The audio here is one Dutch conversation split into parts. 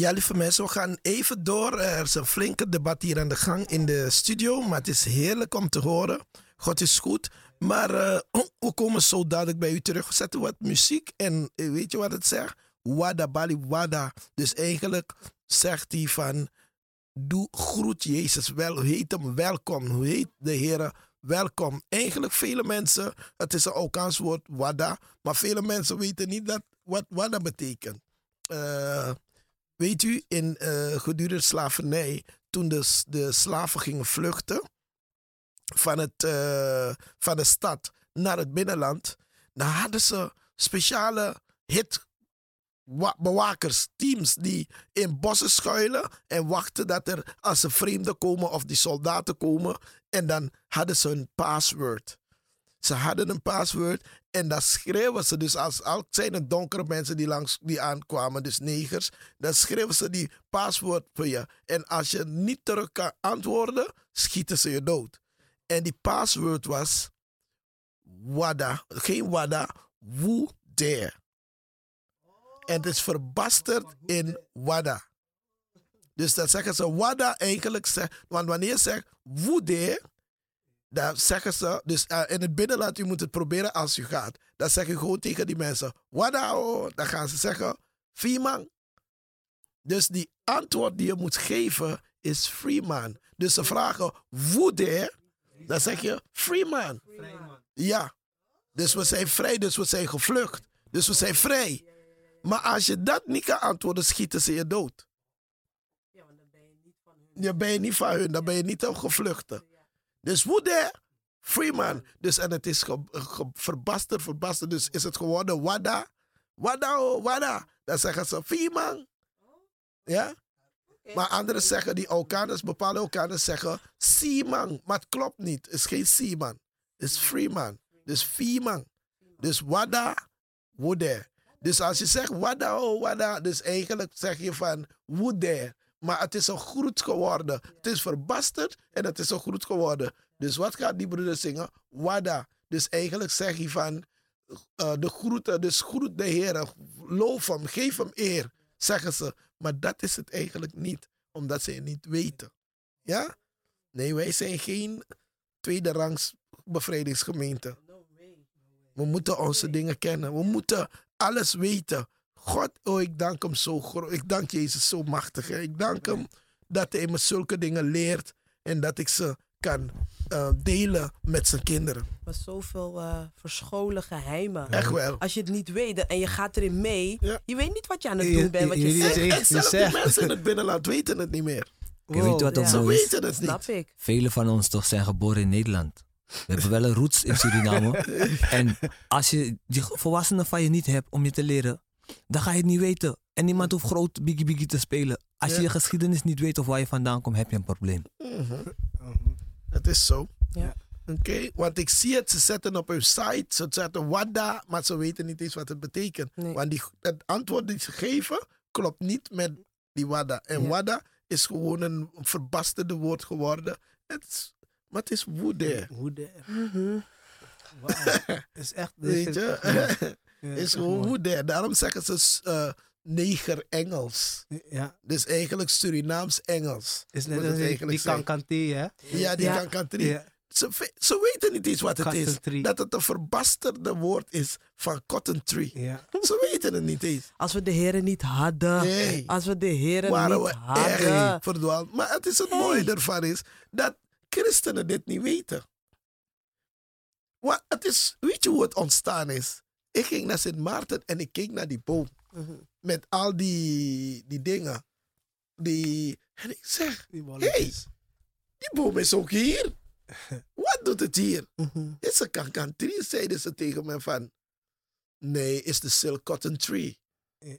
Ja, lieve mensen, we gaan even door. Er is een flinke debat hier aan de gang in de studio, maar het is heerlijk om te horen. God is goed. Maar uh, we komen zo dadelijk bij u terug. We zetten wat muziek en uh, weet je wat het zegt? Wada bali wada. Dus eigenlijk zegt hij van, doe groet Jezus wel, heet hem welkom, hoe heet de Heer welkom. Eigenlijk vele mensen, het is een Okaans woord wada, maar vele mensen weten niet dat, wat wada betekent. Uh, weet u, in uh, gedurende slavernij, toen de, de slaven gingen vluchten van, het, uh, van de stad naar het binnenland, dan hadden ze speciale hit bewakers, teams die in bossen schuilen en wachten dat er als er vreemden komen of die soldaten komen en dan hadden ze een password. Ze hadden een password en dat schreven ze. Dus als, als zijn donkere mensen die, langs, die aankwamen, dus negers, dan schreven ze die password voor je. En als je niet terug kan antwoorden, schieten ze je dood. En die password was Wada, geen Wada, Who Dare. En het is verbasterd in Wada. Dus dat zeggen ze Wada eigenlijk, want wanneer je zegt Who Dare, dan zeggen ze, dus uh, in het binnenland, u moet het proberen als u gaat. Dan zeg je gewoon tegen die mensen, wada oh, dan gaan ze zeggen, Freeman. Dus die antwoord die je moet geven is Freeman. Dus ze vragen, woede, dan zeg je Freeman. Ja. Dus we zijn vrij, dus we zijn gevlucht. Dus we zijn vrij. Maar als je dat niet kan antwoorden, schieten ze je dood. Ja, want dan ben je niet van hun. Dan ben je niet van hun, dan ben je niet een gevluchte. Dus woede, Freeman. Dus en het is ge, ge, verbasterd, verbasterd. Dus is het geworden Wada. Wada, oh, Wada. Dan zeggen ze Freeman. Ja? Maar anderen zeggen, die Okaners, bepaalde Okaners zeggen Seaman. Maar het klopt niet. Het is geen Seaman. Het is Freeman. Dus Freeman. Dus Wada, Woede. Dus als je zegt Wada, oh, Wada. Dus eigenlijk zeg je van Woede. Maar het is een groet geworden. Het is verbasterd en het is een groet geworden. Dus wat gaat die broeder zingen? Wada. Dus eigenlijk zeg je van uh, de groeten, dus groet de Heer, loof hem, geef hem eer, zeggen ze. Maar dat is het eigenlijk niet, omdat ze het niet weten. Ja? Nee, wij zijn geen tweede rangs bevrijdingsgemeente. We moeten onze dingen kennen. We moeten alles weten. God, oh, ik dank hem zo groot. Ik dank Jezus zo machtig. Hè. Ik dank hem dat hij me zulke dingen leert en dat ik ze kan uh, delen met zijn kinderen. Maar zoveel uh, verscholen geheimen. Echt wel. Als je het niet weet en je gaat erin mee, ja. je weet niet wat je aan het doen bent. Wat je, je, zegt. En, en zelfs die mensen in het binnenland weten het niet meer. Wow, je weet wat ja. Ze weten het Snap niet. ik. Velen van ons toch zijn geboren in Nederland. We hebben wel een roots in Suriname. en als je die volwassenen van je niet hebt om je te leren, dan ga je het niet weten. En niemand hoeft groot biggie biggie te spelen. Als je je geschiedenis niet weet of waar je vandaan komt, heb je een probleem. Mm -hmm. Het is zo. Ja. Oké, okay. want ik zie het, ze zetten op hun site, ze zetten Wada, maar ze weten niet eens wat het betekent. Nee. Want die, het antwoord dat ze geven klopt niet met die Wada. En Ja. Wada is gewoon een verbasterde woord geworden. Het is, maar het is woede. Woede. Mhm. Wauw. is echt. Weet je? Ja, is gewoon woede. Daarom zeggen ze uh, neger Engels. Ja, Dus eigenlijk Surinaams Engels. is net het die, eigenlijk hè? Ja, die Ja. Ja. Ze, ze weten niet eens wat het is. Dat het een verbasterde woord is van cotton tree. Ja. Ze weten het niet eens. Als we de heren niet hadden. Nee. Als we de heren Waren niet we hadden. echt verdwaald. Maar het is het Hey. mooie ervan is dat christenen dit niet weten. Want het is, weet je hoe het ontstaan is? Ik ging naar Sint Maarten en ik keek naar die boom. Mhm. Met al die, die dingen. Die, en ik zeg, Die bolletjes. die boom is ook hier. Wat doet het hier? Mhm. Is een kankantrie, zeiden ze tegen me van. Nee, is de silk cotton tree. Ja.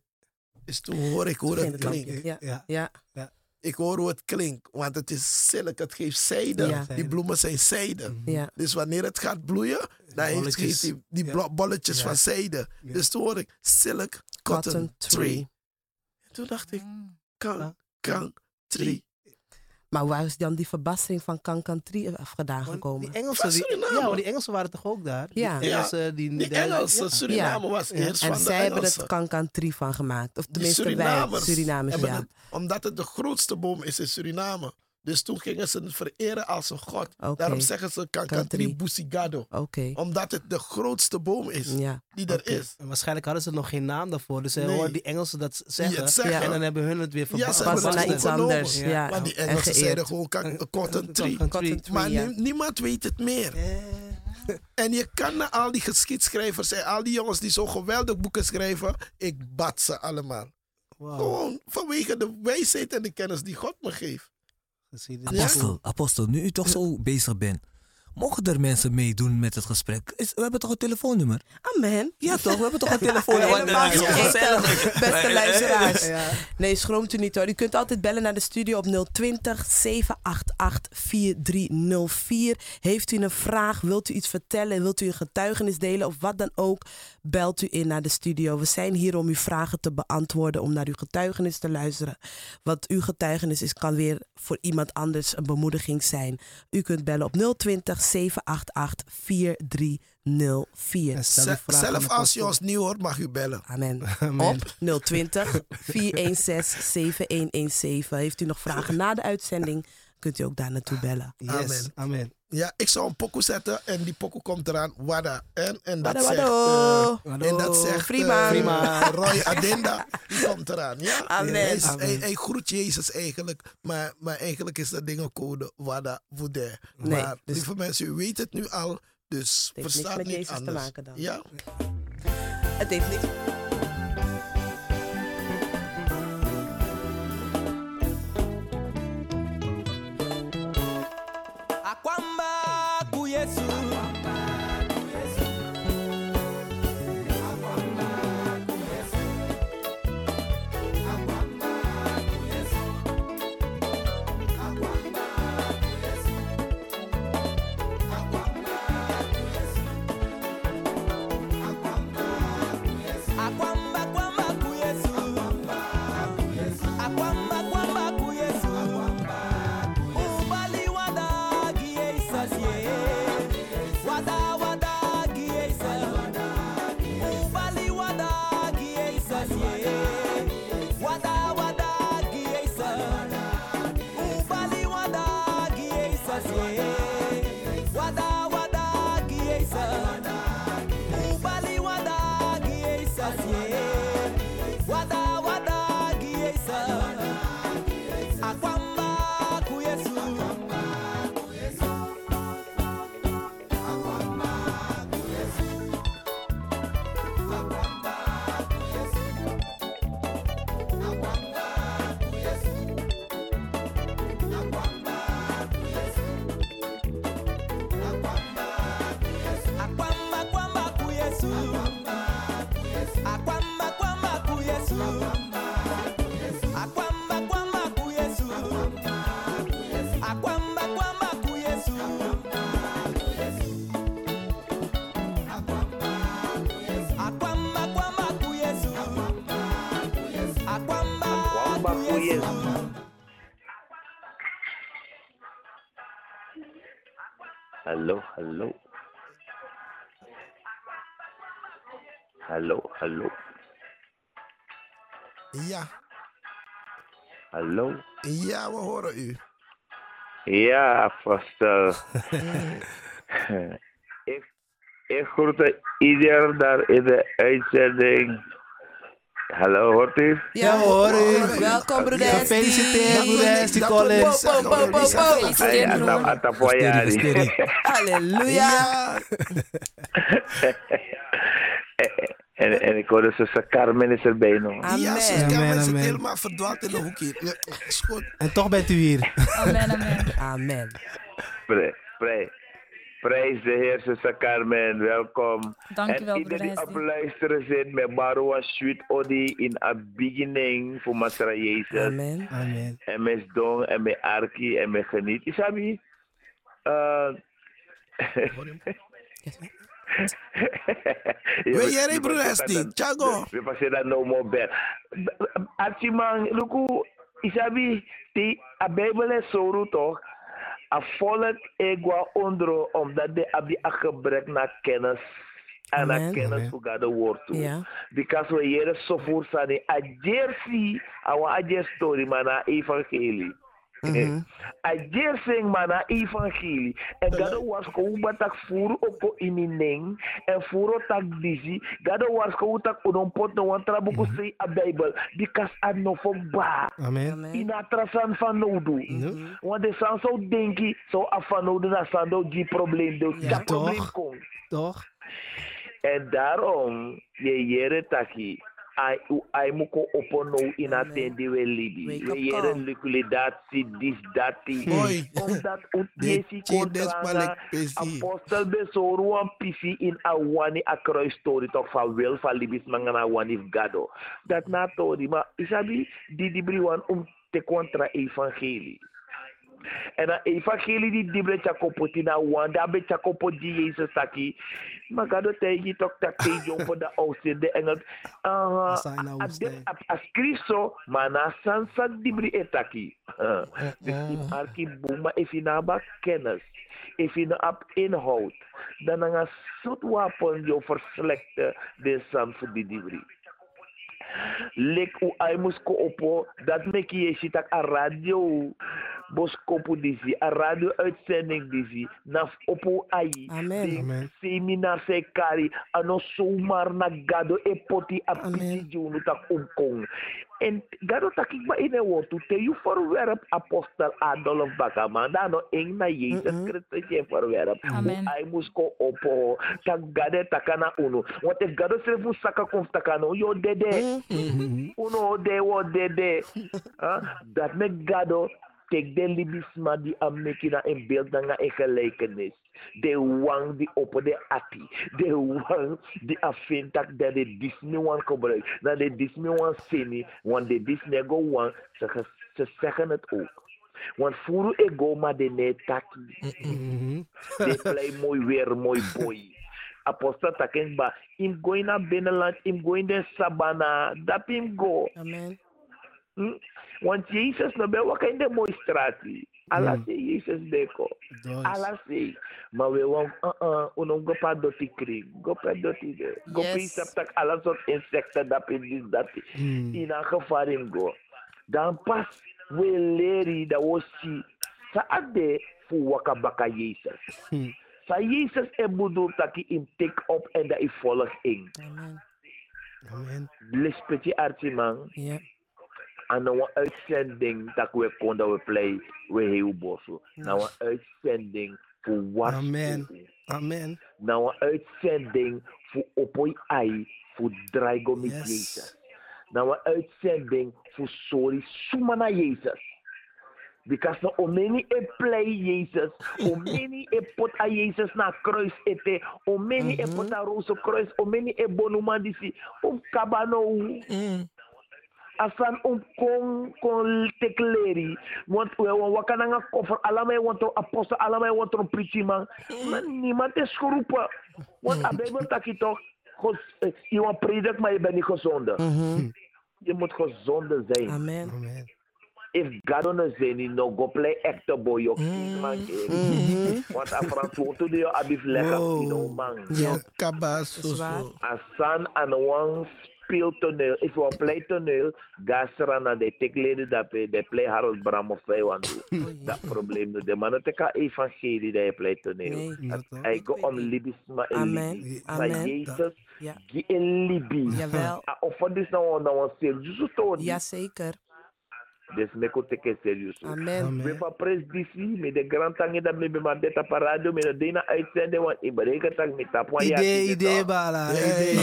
Dus toen hoor ik hoe klinkt. Ja. Ja. Ja. Ik hoor hoe het klinkt, want het is silk, het geeft zijde. Ja. Die bloemen zijn zijde. Mhm. Ja. Dus wanneer het gaat bloeien, dan heeft geeft die, die Ja. bolletjes Ja. van zijde. Ja. Dus toen hoor ik silk cotton, Cotton tree. tree. En toen dacht ik, Ja. kan, kan, tree. Maar waar is dan die verbastering van Kankantri afgedaan Want gekomen? Die Engelsen, die, ja, maar die Engelsen waren toch ook daar? Ja. Die Engelsen, die, Die de- Engelsen, ja. Suriname Ja. was eerst En van de zij hebben het Kankantri van gemaakt. Of tenminste wij, Surinamers hebben ja. het- omdat het de grootste boom is in Suriname. Dus toen gingen ze het vereren als een god. Daarom zeggen ze Kankantri. Busigado. Omdat het de grootste boom is ja. die er is. En waarschijnlijk hadden ze nog geen naam daarvoor. Dus ze Nee. hoorden die Engelsen dat zeggen. het zeggen. Ja. En dan hebben hun het weer Ja, verbaasd. ze naar het iets anders. Ja. Ja. Want die En Engelsen zeiden gewoon cotton tree. Maar ja. nie- niemand weet het meer. En je kan naar al die geschiedschrijvers en al die jongens die zo geweldig boeken schrijven, ik bad ze allemaal. Wow. Gewoon vanwege de wijsheid en de kennis die God me geeft. Geschiedenis. Apostel, apostel, nu u toch zo bezig bent, mogen er mensen meedoen met het gesprek? Is, we hebben toch een telefoonnummer? Amen. Ja toch, we hebben toch een telefoonnummer? Ja, gezellig. beste luisteraars. Ja. Nee, schroomt u niet hoor. U kunt altijd bellen naar de studio op 020 788 4304. Heeft u een vraag, wilt u iets vertellen, wilt u een getuigenis delen of wat dan ook, belt u in naar de studio. We zijn hier om uw vragen te beantwoorden, om naar uw getuigenis te luisteren. Wat uw getuigenis is, kan weer voor iemand anders een bemoediging zijn. U kunt bellen op 020 788 4304. En stel uw Ze- vraag aan Zelf als je ons nieuw hoort, mag u bellen. Amen. Amen. Op 020 416 7117. Heeft u nog vragen na de uitzending, kunt u ook daar naartoe bellen. Yes. Amen. Amen. Ja, ik zou een pokoe zetten en die pokoe komt eraan. Wada. En, en dat Wada, zegt... eh, en dat zegt Prima. eh, Prima. Roy Adinda. Die komt eraan. Ja? Amen. Hij, is- Amen. hij, hij groet Jezus eigenlijk. Maar, maar eigenlijk is dat dingencode Wada. Nee, maar dus- lieve mensen, u weet het nu al. Dus heeft niks met niet Jezus te maken dan. Ja. Het heeft niks. Hallo, hallo, Ja. hallo. Ja, we horen u. Ja, apostel. ik, ik groet ieder daar in de uitzending. Hallo, hoort u? Ja, hoor u. Welkom, broeder Esti. Gefeliciteerd, broeder wil Esti niet- dat wil niet Collins. Bo, bo, bo, bo. Halleluja. Ja. en, en ik hoorde ze, Carmen is erbij nog. Ja, Amen. zus Amen, Carmen zit amen. helemaal verdwaald in de hoek hier. Ja, is goed. En toch bent u hier. Amen, amen. Amen. Pre, pre, prijs de Heer, zuster Carmen, welkom. Dank en wel, iedereen die op luisteren zit met Barua Sweet Odi in a beginning voor Masra Jezus. Amen. Amen. En met Don en met Arki en met Geniet. Isabi? Uh, Wil jij er, broer Esti? Tjago. We passen dat no more bed. Archie man, look hoe isabi, die a Bijbel is zo toch? A volk egwa ondro omdat de abi a gebrek naar kennis. En naar Amen. kennis Amen. voor God de woord toe. Ja. Because we hier zo voor staan. A jersey, a a story, maar na evangelie. Mhm. A jersey maar na evangelie. En God was ko batak furu oko imining. En furu tak disi. God was ko tak unon pot no wan trabuko say a Bible. Because a no for ba. Amen. Ina trasan van nodu. Want de san zo denki, zo af van nodu na san do die probleem. Do Ja. dat probleem Toch? komt. Toch? En daarom, je jere taki, ai u ai muko opono in attendi we libi. We up jere call. liquidatie, dis dati. Omdat jesi chedes kontranga, apostel besoru an pisi in a wani a kruis story toch van wil van libis mangana wani gado. Dat na tori, maar isabi, di dibri wan um te contra evangelie. En a evangelie di dibre chakopo tina wan, da be chakopo di Jezus taki. Maar gado te yi tok tak te jong voor de oudste de engel. Uh, Asa ina a woestijn. de- a- a skriso, maar na sansa dibri etaki. Dus in arki boema if je naba kennis, if je op inhoud, dan een soort wapen je verslechte de sam voor die dibri. Lek u ai mus ko opo, dat mek je ziet dat a radio bos kopu disi, a radio uitzending disi, naf opo ai. Amen. de Amen. Seminar se kari, ano zomaar na gado e poti a pisi junu tak umkong. En gado tak ik ba ine wotu, te you verwerp apostel Adolf Bakaman, dano eng na Jezus Mhm. Christus je verwerp. Amen. Ai mus ko opo, tak gade takana uno. Want if gado se fu saka konf takano, yo dede. Uno de wo dede. Ah, Dat me gado tek de libisma die am mekina in beeld na in gelijkenis. De wang die op de ati. De wang die afintak dat de Disney wan gebruik. Dat de Disney wan sini. Want de Disney go wan. Ze, ze zeggen het ook. Want furu ego maar de netaki. De play mooi weer, mooi boy. Apostel taken ba. Im going naar binnenland. Im going de sabana. Dat im go. Amen. Hm? Want Jezus no be waka in de mooie straat. Alla Mm. say Jezus beko. Alla say. Maar we want uh uh uno go pa doti kring. Go pa doti de. Go Yes. yes. tak alla soort insecten dat in dit dat. Mm. In een gevaar in go. Dan pas we leri dat we si sa ade fu waka baka Jezus. Hm. Sa Jezus e dat hij in take op en dat hij volg in. Amen. Amen. Lispetje artiman. Ja. Aan een uitzending dat we konden we play we heel bosso. Nou een uitzending voor wat? Amen. Amen. Nou een uitzending voor opoi ai voor draigo met Yes. Jezus. Nou een uitzending voor sorry sumana Jezus. Because no omeni e play Jezus, omeni e pot a Jezus na kruis ete, omeni e pot a roze kruis, omeni e bonuma disi, um kabano Mm. Asan um kon kon tekleri want we wan wakana nga koffer allemaal want apostel allemaal want een man maar niemand is geroepen want a bijbel taki toch eh, je want predik maar je bent niet gezonde Mhm. je moet gezonde zijn Amen. Amen. if God on zijn no go play actor boy yo man Mhm. want a verantwoord to de abif lekker Wow. pino man Ja. Yo kabas Dat is waar. so. asan aan een speeltoneel. If you play toneel, gasra na de tekleden dat de play Harold Bram of wij want dat probleem de man het ka evangelie dat je play toneel. Nee. Dat wel. Hij go om libisma en Amen. libi. Sa Amen. Jezus Ja. gi en libi. Jawel. Ah, Of van dit nou nou een toon. Jazeker. Dus me ko teke serieus. Amen. Amen. We van pres DC, met de grand tangi dat me be maar dit op radio, met de dina uitzenden, want ik bereken dat met tap van Idee, idee, bala. Idee.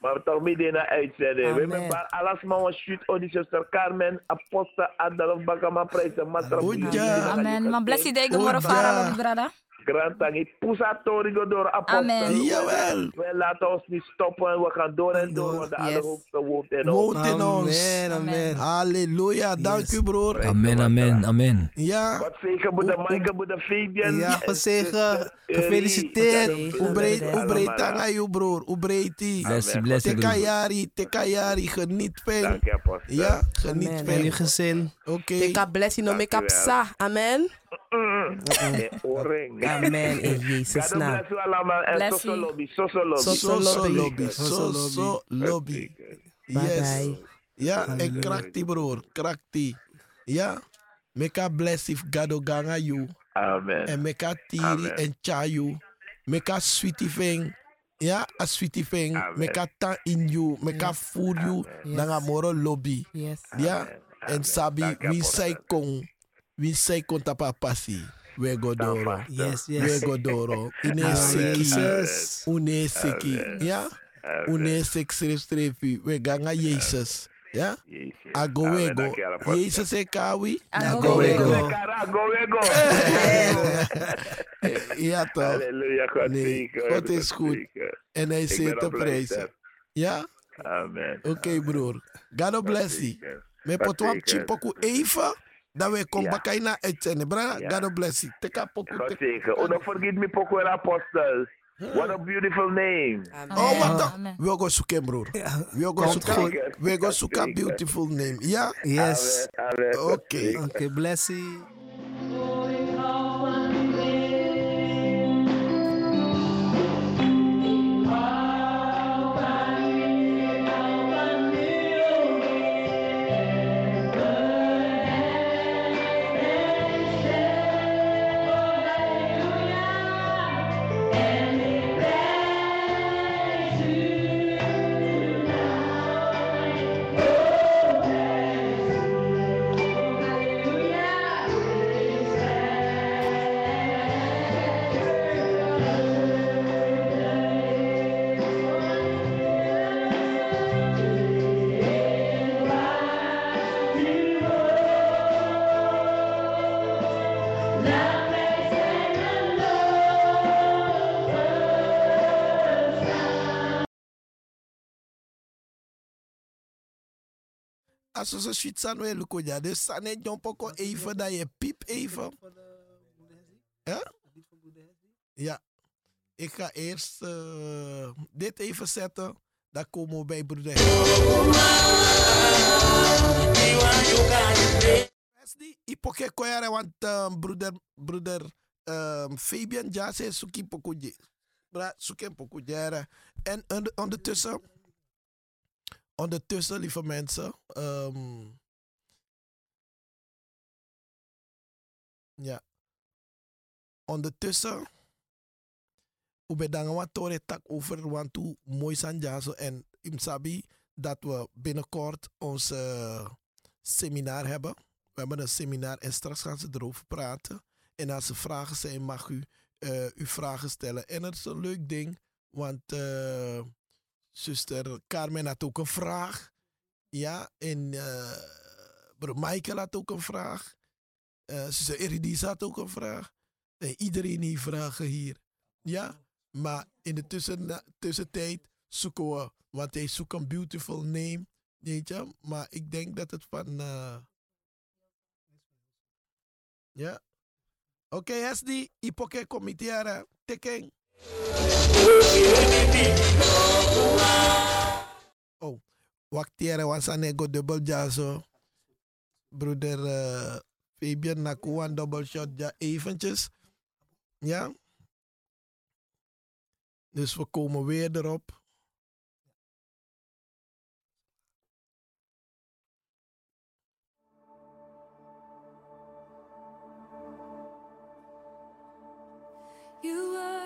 Maar toch midden naar uitzenden. We maar alles maar een shoot Sir Carmen, Apostel Adolf Bakama prijzen. Matra Oja. Amen. Man bless you day, gomorro Oja. fara, brada. Grand Tangi. Pusatori door apostel. Amen. Jawel. We laten ons niet stoppen. We gaan door en door. Want de Yes. Allerhoogste woont in ons. Woont in ons. Amen, amen. Halleluja. Dank Yes. u, broer. Amen, amen, amen. Ja. Wat zeker, broeder Mike, broeder Fabian. Ja, en gezegend. zuster Eri. Gefeliciteerd. Hoe breed, tanga je, broer? Hoe breed die? Bless you, Amen. bless you, broer. Tekayari, tekayari, geniet fijn. Dank je, apostel. Ja, geniet fijn. uw gezin. Oké. Teka bless you no make up sa. Amen. Mm. Eh, oring. Amen in Jezus God naam. bless u allemaal. En Bless Soso you. lobby, Soso lobby. Soso So, so lobby. lobby. So, So, so so lobby. Bye Yes. bye. Ja, en Halleluja. krak die, broer. Krak die. Ja. Meka bless if gado ganga you. Amen. En meka tiri Amen. en chayu. Meka sweetie thing. Ja, a sweetie thing. Amen. Meka tan in you. Meka food you. Yes. Nanga moro lobby. Yes. Ja. Amen. En sabi, Dank je, wie apostel. say kong. Wie say kon tapa passi. We go doro. Yes, We yes. go doro. Ine Amen, seki. sis. Une seki. Ja. Amen. Une sek stref strefi. We ganga Jezus. Ja. Jezus. Ago Amen. wego. Dank je, apostel. Jezus e kawi. Ago wego. Cara, Go, wego. Ja toch. Halleluja, God Nee, zeker. God is goed. zeker. En hij Ik zit ben te op prijzen. luister. Ja. Amen. Oké broer. God bless you. Zeker. Me God potwam zeker. chipoku Dan we kom bakai na. Bra, Ja. God bless you. Teka poku. God te- zeker. Oh, don't forget me, Poco and Apostle. What a beautiful name. Oh, wat dan? We go zoeken, broer. We go Komt zoeken. We go zoeken beautiful name. Ja? Yes. God Oké. zeker. Oké, blessing. Als we zo zoiets aan willen lukken, ja. Dus dan net een poko even dat je piep even. Ja? Ja. Ik ga eerst eh, dit even zetten. Dan komen we bij broeder. Wesley, ipoke koyare want um, broeder broeder um, Fabian ja zei suki pokuje. Bra suki pokuje. En on- ondertussen ondertussen lieve mensen um, ja ondertussen we bedanken wat tore tak over want hoe mooi zijn jazo en im sabi dat we binnenkort ons eh, seminar hebben. We hebben een seminar en straks gaan ze erover praten. En als er vragen zijn, mag u eh, uw vragen stellen. En het is een leuk ding, want eh, zuster Carmen had ook een vraag. Ja, en broer Michael had ook een vraag. Eh zuster Eridisa had ook een vraag. En iedereen heeft vragen hier. Ja, maar in de tussen, tussentijd zoeken we, want hij zoekt een beautiful name. Weet je, maar ik denk dat het van. eh, ja. Oké, okay, SD, ipoke committee, teken. Oh, wachteren was aan ego dubbel jazo. Broeder eh, Fabian Naku een double shot ja eventjes. Ja. Dus we komen weer erop. You were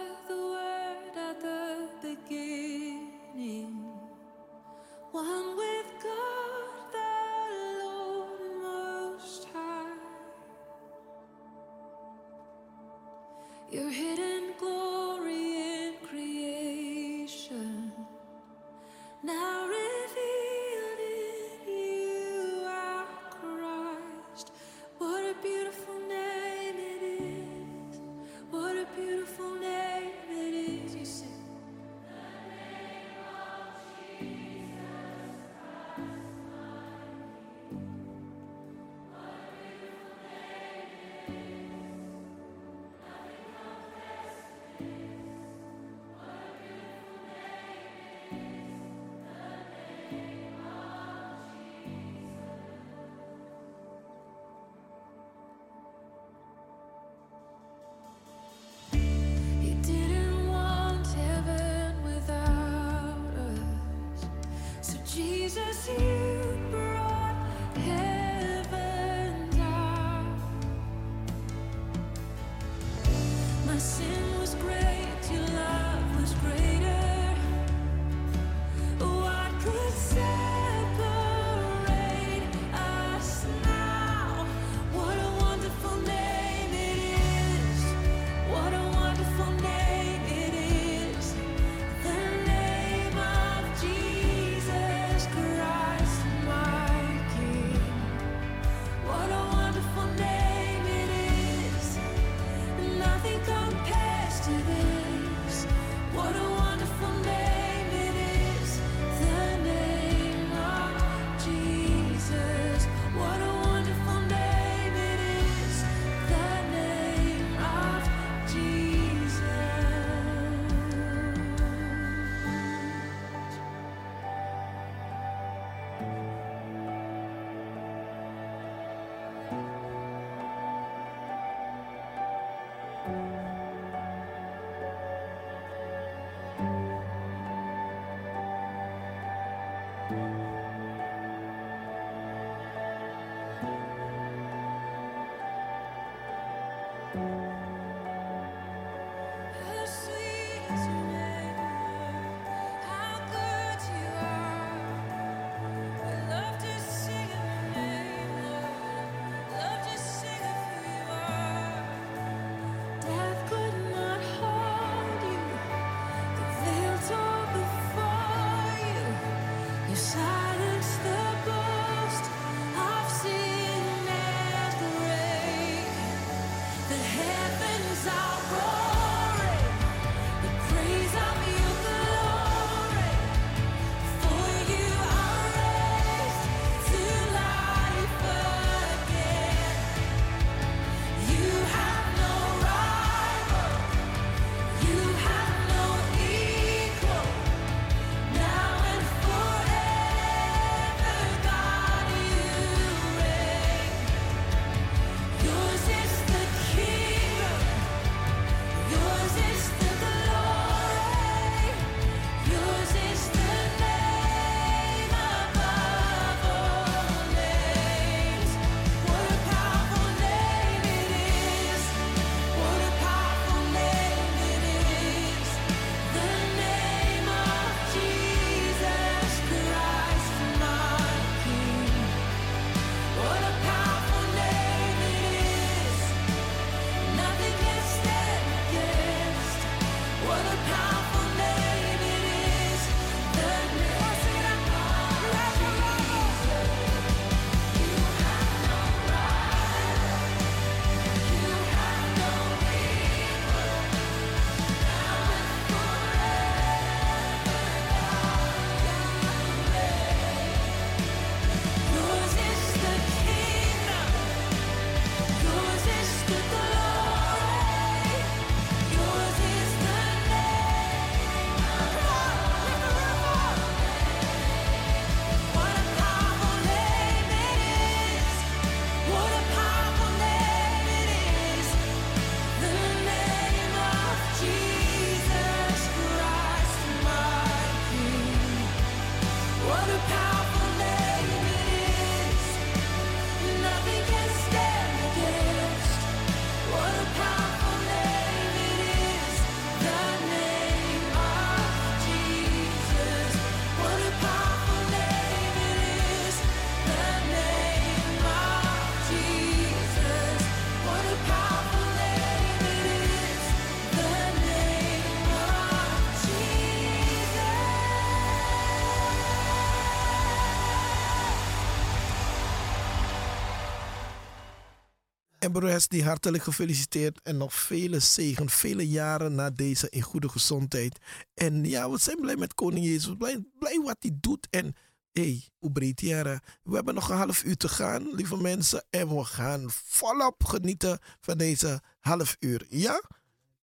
En broer Hesdy, hartelijk gefeliciteerd. En nog vele zegen, vele jaren na deze in goede gezondheid. En ja, we zijn blij met koning Jezus. Blij, blij wat hij doet. En hé, hey, hoe breed hij er. We hebben nog een half uur te gaan, lieve mensen. En we gaan volop genieten van deze half uur. Ja?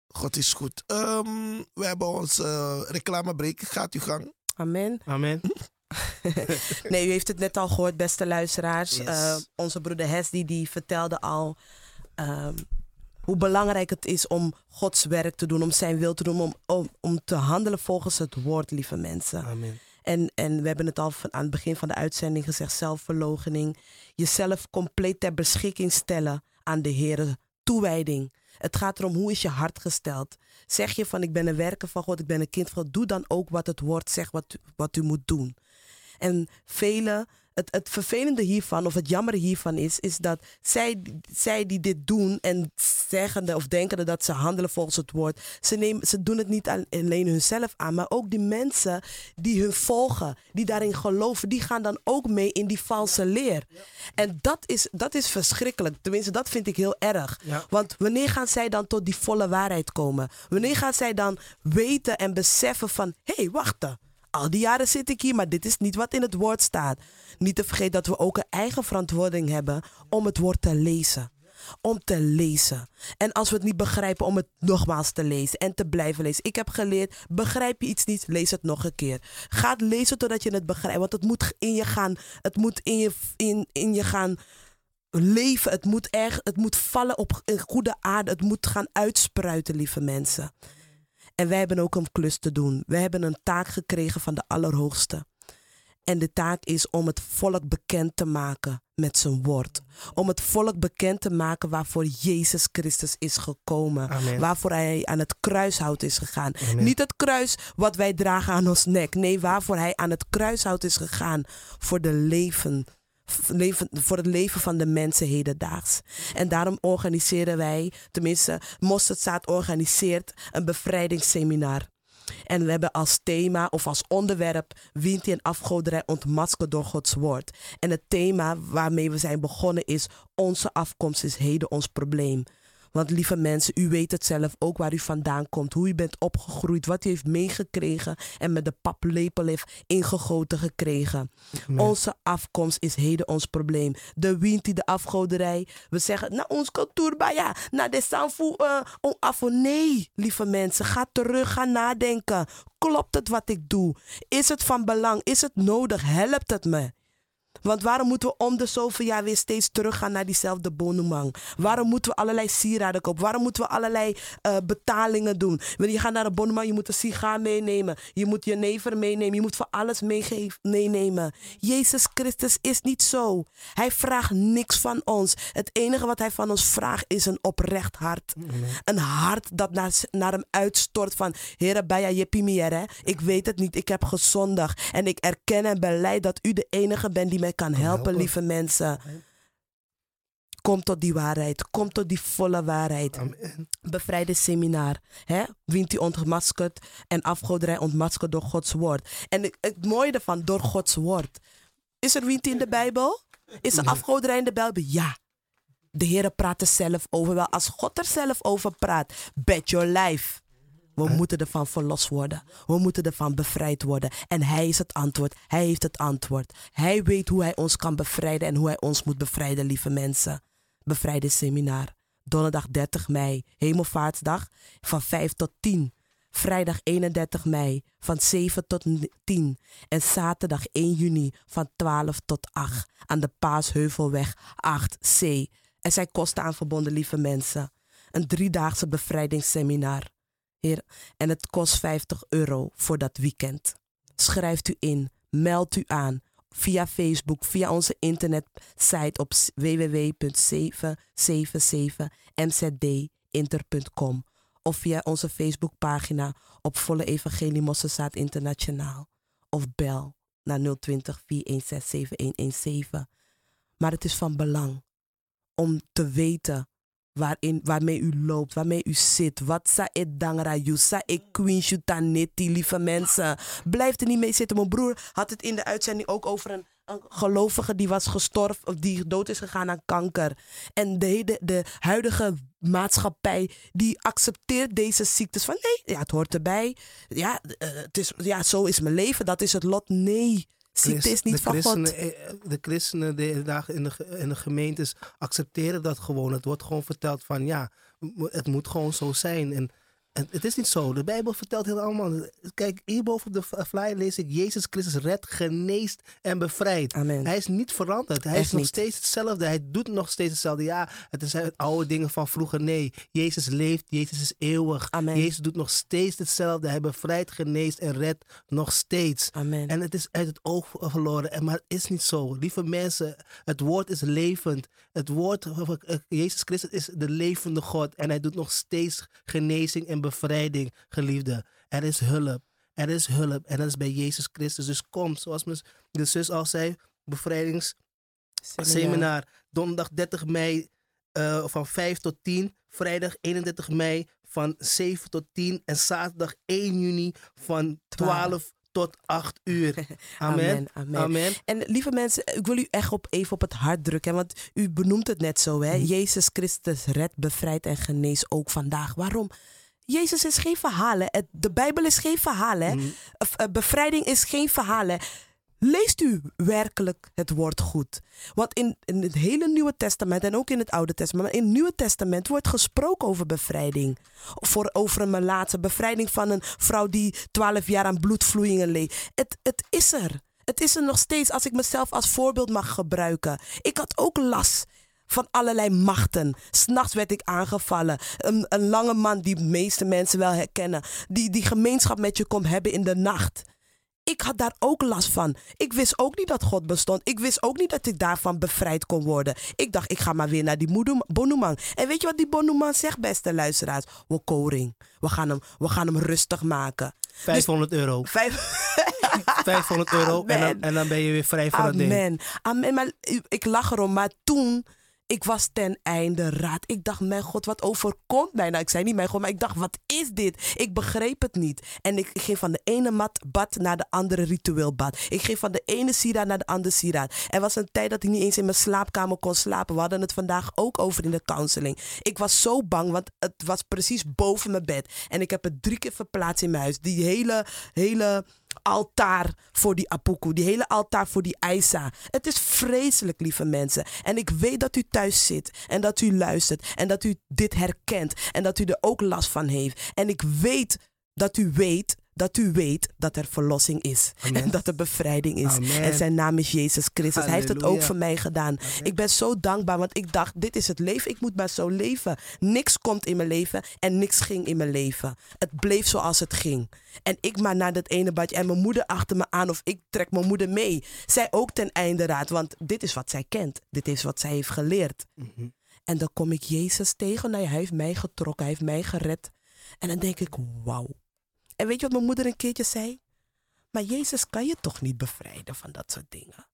God is goed. Ehm, we hebben onze uh, reclamebreak. Gaat uw gang. Amen. Amen. Nee, u heeft het net al gehoord, beste luisteraars. Yes. Eh, onze broeder Hesdy die vertelde al ehm, hoe belangrijk het is om Gods werk te doen, om zijn wil te doen, om, om, om te handelen volgens het woord, lieve mensen. Amen. En, en we hebben het al van, aan het begin van de uitzending gezegd, zelfverloochening. Jezelf compleet ter beschikking stellen aan de Heer. Toewijding. Het gaat erom hoe is je hart gesteld. Zeg je van ik ben een werker van God, ik ben een kind van God. Doe dan ook wat het woord zegt wat, wat u moet doen. En velen, het, het vervelende hiervan, of het jammer hiervan is, is dat zij, zij die dit doen en zeggende of denkende dat ze handelen volgens het woord, ze, nemen, ze doen het niet alleen hunzelf aan, maar ook die mensen die hun volgen, die daarin geloven, die gaan dan ook mee in die valse leer. En dat is, dat is verschrikkelijk. Tenminste, dat vind ik heel erg. Ja. Want wanneer gaan zij dan tot die volle waarheid komen? Wanneer gaan zij dan weten en beseffen van, hé, hey, wacht. Al die jaren zit ik hier, maar dit is niet wat in het woord staat. Niet te vergeten dat we ook een eigen verantwoording hebben om het woord te lezen. Om te lezen. En als we het niet begrijpen, om het nogmaals te lezen en te blijven lezen. Ik heb geleerd, begrijp je iets niet, lees het nog een keer. Ga lezen totdat je het begrijpt. Want het moet in je gaan, het moet in je, in, in je gaan leven. Het moet, erg, het moet vallen op goede aarde. Het moet gaan uitspruiten, lieve mensen. En wij hebben ook een klus te doen. We hebben een taak gekregen van de Allerhoogste. En de taak is om het volk bekend te maken met zijn woord. Om het volk bekend te maken waarvoor Jezus Christus is gekomen. Amen. Waarvoor hij aan het kruishout is gegaan. Amen. Niet het kruis wat wij dragen aan ons nek. Nee, waarvoor hij aan het kruishout is gegaan. Voor, de leven, leven, voor het leven van de mensen hedendaags. En daarom organiseren wij, tenminste Mosterdzaad organiseert een bevrijdingsseminar. En we hebben als thema of als onderwerp Wint en afgoderij ontmaskerd door Gods woord. En het thema waarmee we zijn begonnen is Onze afkomst is heden ons probleem. Want lieve mensen, u weet het zelf ook waar u vandaan komt, hoe u bent opgegroeid, wat u heeft meegekregen en met de paplepel heeft ingegoten gekregen. Onze afkomst is heden ons probleem. De winti, de afgoderij. We zeggen, na ons cultuur, ja, na de sanfu, uh, on afo. Nee, lieve mensen, ga terug, ga nadenken. Klopt het wat ik doe? Is het van belang? Is het nodig? Helpt het me? Want waarom moeten we om de zoveel jaar weer steeds teruggaan naar diezelfde bonumang? Waarom moeten we allerlei sieraden kopen? Waarom moeten we allerlei eh, betalingen doen? Wanneer je gaat naar de bonumang, je moet een sigaar meenemen. Je moet je never meenemen. Je moet voor alles meenemen. Jezus Christus is niet zo. Hij vraagt niks van ons. Het enige wat hij van ons vraagt is een oprecht hart. Een hart dat naar, naar hem uitstort van... Heere, bij je hè? Ik weet het niet. Ik heb gezondigd. En ik erken en beleid dat u de enige bent die mij kan helpen, lieve mensen. Kom tot die waarheid. Kom tot die volle waarheid. Amen. Bevrijdingsseminar. Hè? Wint u ontmaskerd en afgoderij ontmaskerd door Gods woord. En het, het mooie ervan, door Gods woord. Is er wint in de Bijbel? Is er afgoderij in de Bijbel? Ja. De Heer praat er zelf over. Wel, als God er zelf over praat, bet your life. We moeten ervan verlost worden. We moeten ervan bevrijd worden. En Hij is het antwoord. Hij heeft het antwoord. Hij weet hoe Hij ons kan bevrijden en hoe Hij ons moet bevrijden, lieve mensen. Bevrijdingsseminar. Donderdag 30 mei, Hemelvaartsdag, van 5 tot 10. Vrijdag 31 mei, van 7 tot 10. En zaterdag 1 juni, van 12 tot 8. Aan de Paasheuvelweg 8C. Er zijn kosten aan verbonden, lieve mensen. Een driedaagse bevrijdingsseminar. En het kost 50 euro voor dat weekend. Schrijft u in, meld u aan via Facebook, via onze internetsite op www.777mzdinter.com of via onze Facebookpagina op Volle Evangelie Mossesaat Internationaal of bel naar 020 416 7117. Maar het is van belang om te weten waarin, waarmee u loopt, waarmee u zit. Wat sa it dangra you, sa ik queen tanetti, lieve mensen. Blijf er niet mee zitten. Mijn broer had het in de uitzending ook over een een gelovige die was gestorven, of die dood is gegaan aan kanker. En de, de huidige maatschappij, die accepteert deze ziektes van nee, ja, het hoort erbij. Ja, eh, het is, ja, zo is mijn leven, dat is het lot. Nee, ziekte is niet de van christenen, God. eh, De christenen de, dag in, de, in de gemeentes accepteren dat gewoon. Het wordt gewoon verteld van ja, het moet gewoon zo zijn. En het is niet zo. De Bijbel vertelt heel allemaal. Kijk, hierboven op de flyer lees ik: Jezus Christus redt, geneest en bevrijdt. Amen. Hij is niet veranderd. Hij Echt is nog niet. steeds hetzelfde. Hij doet nog steeds hetzelfde. Ja, het zijn oude dingen van vroeger. Nee, Jezus leeft. Jezus is eeuwig. Amen. Jezus doet nog steeds hetzelfde. Hij bevrijdt, geneest en redt nog steeds. Amen. En het is uit het oog verloren. En maar het is niet zo. Lieve mensen, het woord is levend. Het woord, eh, Jezus Christus is de levende God. En hij doet nog steeds genezing en bevrijding, geliefde. Er is hulp. Er is hulp. En dat is bij Jezus Christus. Dus kom, zoals mijn- de zus al zei, bevrijdingsseminar. Donderdag 30 mei eh, van 5 tot 10. Vrijdag 31 mei van 7 tot 10. En zaterdag 1 juni van 12 tot 8 uur. Amen. Amen, amen. Amen. En lieve mensen, ik wil u echt op, even op het hart drukken. Want u benoemt het net zo. Hè? Jezus Christus redt, bevrijdt en geneest ook vandaag. Waarom? Jezus is geen. Het- De Bijbel is geen verhaal. Hè? Of, eh, Bevrijding is geen verhaal. hè. Leest u werkelijk het woord goed? Want in, in het hele Nieuwe Testament en ook in het Oude Testament, maar in het Nieuwe Testament wordt gesproken over bevrijding. Voor, over een melaatse bevrijding van een vrouw die 12 jaar aan bloedvloeien leed. Het, het is er. Het is er nog steeds als ik mezelf als voorbeeld mag gebruiken. Ik had ook last van allerlei machten. S'nachts werd ik aangevallen. Een, een lange man die de meeste mensen wel herkennen. Die die gemeenschap met je komt hebben in de nacht. Ik had daar ook last van. Ik wist ook niet dat God bestond. Ik wist ook niet dat ik daarvan bevrijd kon worden. Ik dacht, ik ga maar weer naar die Bonumang. En weet je wat die Bonumang zegt, beste luisteraars? We koring. We gaan hem, we gaan hem rustig maken. 500 euro. Vijf... 500 euro en dan, Amen. en dan ben je weer vrij van het ding. Amen. Amen. Maar ik lach erom. Maar toen, ik was ten einde raad. Ik dacht, mijn God, wat overkomt mij? Nou, ik zei niet mijn God, maar ik dacht, wat is dit? Ik begreep het niet. En ik ging van de ene mat, bad naar de andere ritueel bad. Ik ging van de ene sieraad naar de andere sieraad. Er was een tijd dat ik niet eens in mijn slaapkamer kon slapen. We hadden het vandaag ook over in de counseling. Ik was zo bang, want het was precies boven mijn bed. En ik heb het drie keer verplaatst in mijn huis. Die hele, hele altaar voor die apuku. Die hele altaar voor die Aisa. Het is vreselijk, lieve mensen. En ik weet dat u thuis zit. En dat u luistert. En dat u dit herkent. En dat u er ook last van heeft. En ik weet dat u weet dat u weet dat er verlossing is. Amen. En dat er bevrijding is. Amen. En zijn naam is Jezus Christus. Hij heeft het ook voor mij gedaan. Ik ben zo dankbaar, want ik dacht, dit is het leven. Ik moet maar zo leven. Niks komt in mijn leven en niks ging in mijn leven. Het bleef zoals het ging. En ik maar naar dat ene badje. En mijn moeder achter me aan of ik trek mijn moeder mee. Zij ook ten einde raad, want dit is wat zij kent. Dit is wat zij heeft geleerd. En dan kom ik Jezus tegen. Nou ja, hij heeft mij getrokken, hij heeft mij gered. En dan denk ik, wauw. En weet je wat mijn moeder een keertje zei? Maar Jezus kan je toch niet bevrijden van dat soort dingen?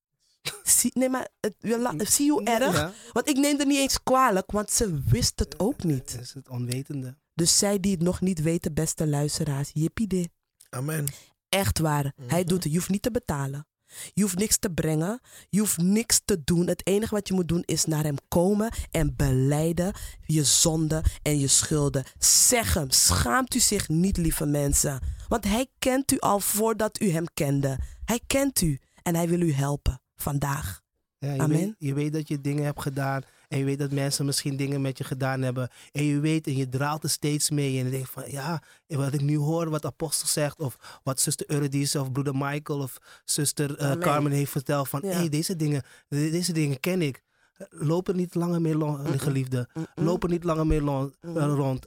Zie, nee, maar het, je la- zie hoe erg? Ja, Want ik neem er niet eens kwalijk, want ze wist het ook niet. dat is het onwetende. Dus zij die het nog niet weten, beste luisteraars, jippie Amen. Echt waar. Hij doet het. Je hoeft niet te betalen. Je hoeft niks te brengen. Je hoeft niks te doen. Het enige wat je moet doen is naar hem komen en beleiden je zonden en je schulden. Zeg hem. Schaamt u zich niet, lieve mensen. Want hij kent u al voordat u hem kende. Hij kent u en hij wil u helpen vandaag. Ja, je, Amen. Weet, je weet dat je dingen hebt gedaan. En je weet dat mensen misschien dingen met je gedaan hebben. En je weet en je draalt er steeds mee. En je denkt van ja, wat ik nu hoor, wat apostel zegt. Of wat zuster Eurydice of broeder Michael of zuster eh. Carmen heeft verteld. Van Ja. hey, deze, dingen, de- deze dingen ken ik. Loop er niet langer mee rond, geliefde. Loop er niet langer mee rond.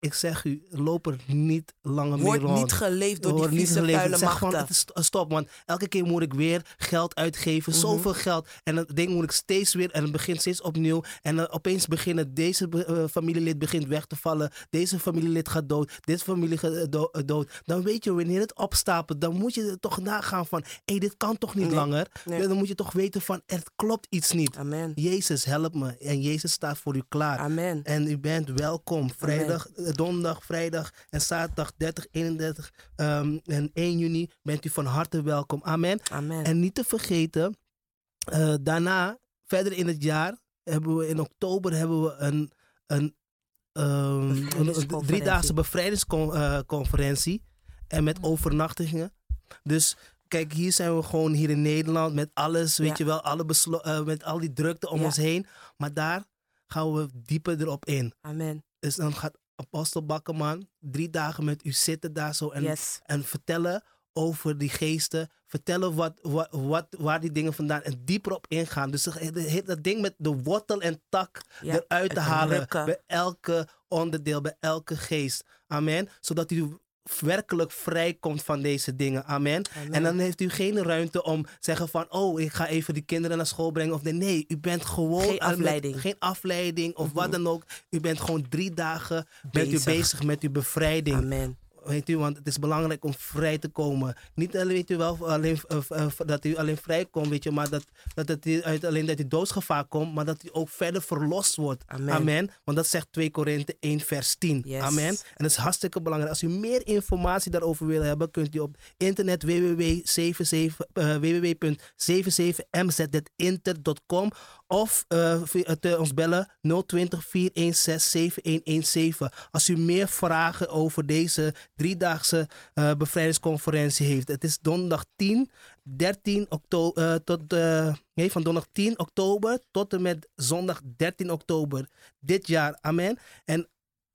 Ik zeg u, loop er niet langer mee Wordt rond. niet geleefd door die Wordt niet vieze geleefd. vuile Zeg gewoon, machten. het is stop, want elke keer moet ik weer geld uitgeven. Mhm. Zoveel geld. En dat ding moet ik steeds weer, en het begint steeds opnieuw. En opeens beginnen, deze eh, familielid begint weg te vallen. Deze familielid gaat dood. Dit familie gaat eh, do- eh, dood. Dan weet je, wanneer het opstapelt, dan moet je er toch nagaan van, hé, hey, dit kan toch niet Nee. langer? Nee. Dan moet je toch weten van, er klopt iets niet. Amen. Jezus, help me. En Jezus staat voor u klaar. Amen. En u bent welkom. Vrijdag, donderdag, vrijdag en zaterdag 30, 31 ehm, en 1 juni bent u van harte welkom. Amen. Amen. En niet te vergeten, eh, daarna, verder in het jaar, hebben we in oktober hebben we een, een, ehm, een, driedaagse bevrijdingsconferentie. En met overnachtingen. Dus kijk, hier zijn we gewoon hier in Nederland met alles, weet Ja. je wel, alle eh, met al die drukte om Ja. ons heen. Maar daar gaan we dieper erop in. Amen. Dus dan gaat Apostel Bakkerman drie dagen met u zitten daar zo en, Yes. en vertellen over die geesten. Vertellen wat, wat, wat, waar die dingen vandaan en dieper op ingaan. Dus dat- ding met de wortel en tak Ja, eruit te halen bij elke onderdeel, bij elke geest. Amen. Zodat u werkelijk vrij komt van deze dingen. Amen. Amen. En dan heeft u geen ruimte om zeggen van, oh, ik ga even die kinderen naar school brengen. Of nee, nee u bent gewoon Geen met- afleiding. Geen afleiding of wat dan ook. U bent gewoon drie dagen bent u Bezig. bezig met uw bevrijding. Amen. Weet u, want het is belangrijk om vrij te komen. Niet alleen, weet u wel, alleen, eh, eh, dat u alleen vrij komt, weet je, maar dat, dat het uit, alleen dat u doodsgevaar komt, maar dat u ook verder verlost wordt. Amen. Want dat zegt 2 Korinthe 1 vers 10. Yes. Amen. En dat is hartstikke belangrijk. Als u meer informatie daarover wil hebben, kunt u op internet www.77, eh, www.77mz.inter.com of eh, te ons bellen 020 416 7117. Als u meer vragen over deze driedaagse eh, bevrijdingsconferentie heeft. Het is donderdag 10, 13 oktober, tot, eh, nee, van donderdag 10 oktober tot en met zondag 13 oktober dit jaar. Amen. En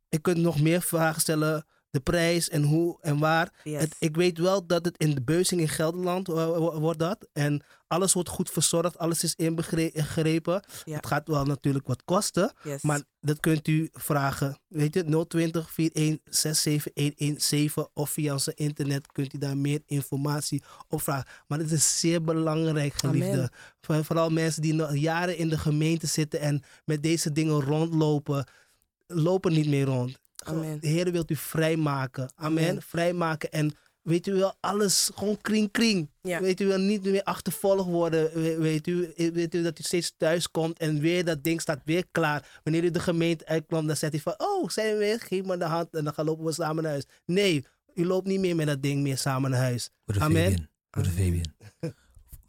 je kunt nog meer vragen stellen. De prijs en hoe en waar. Yes. Het, ik weet wel dat het in de beuzing in Gelderland wo- wordt dat. En alles wordt goed verzorgd. Alles is ingegrepen. Ja. Het gaat wel natuurlijk wat kosten. Yes. Maar dat kunt u vragen. Weet je, 020 4167117 of via onze internet kunt u daar meer informatie op vragen. Maar het is zeer belangrijk, geliefde. Amen. Vooral mensen die nog jaren in de gemeente zitten en met deze dingen rondlopen, lopen niet meer rond. Amen. De Heer wilt u vrijmaken. Amen. Amen. Vrijmaken en weet u wel, alles gewoon kring kring. Ja. Weet u wel, niet meer achtervolgd worden. We- Weet u, weet u dat u steeds thuis komt en weer dat ding staat weer klaar. Wanneer u de gemeente uitkomt, dan zegt hij van, oh, zijn we weer? Geef me de hand en dan gaan lopen we samen naar huis. Nee, u loopt niet meer met dat ding meer samen naar huis. Amen. Fabian. We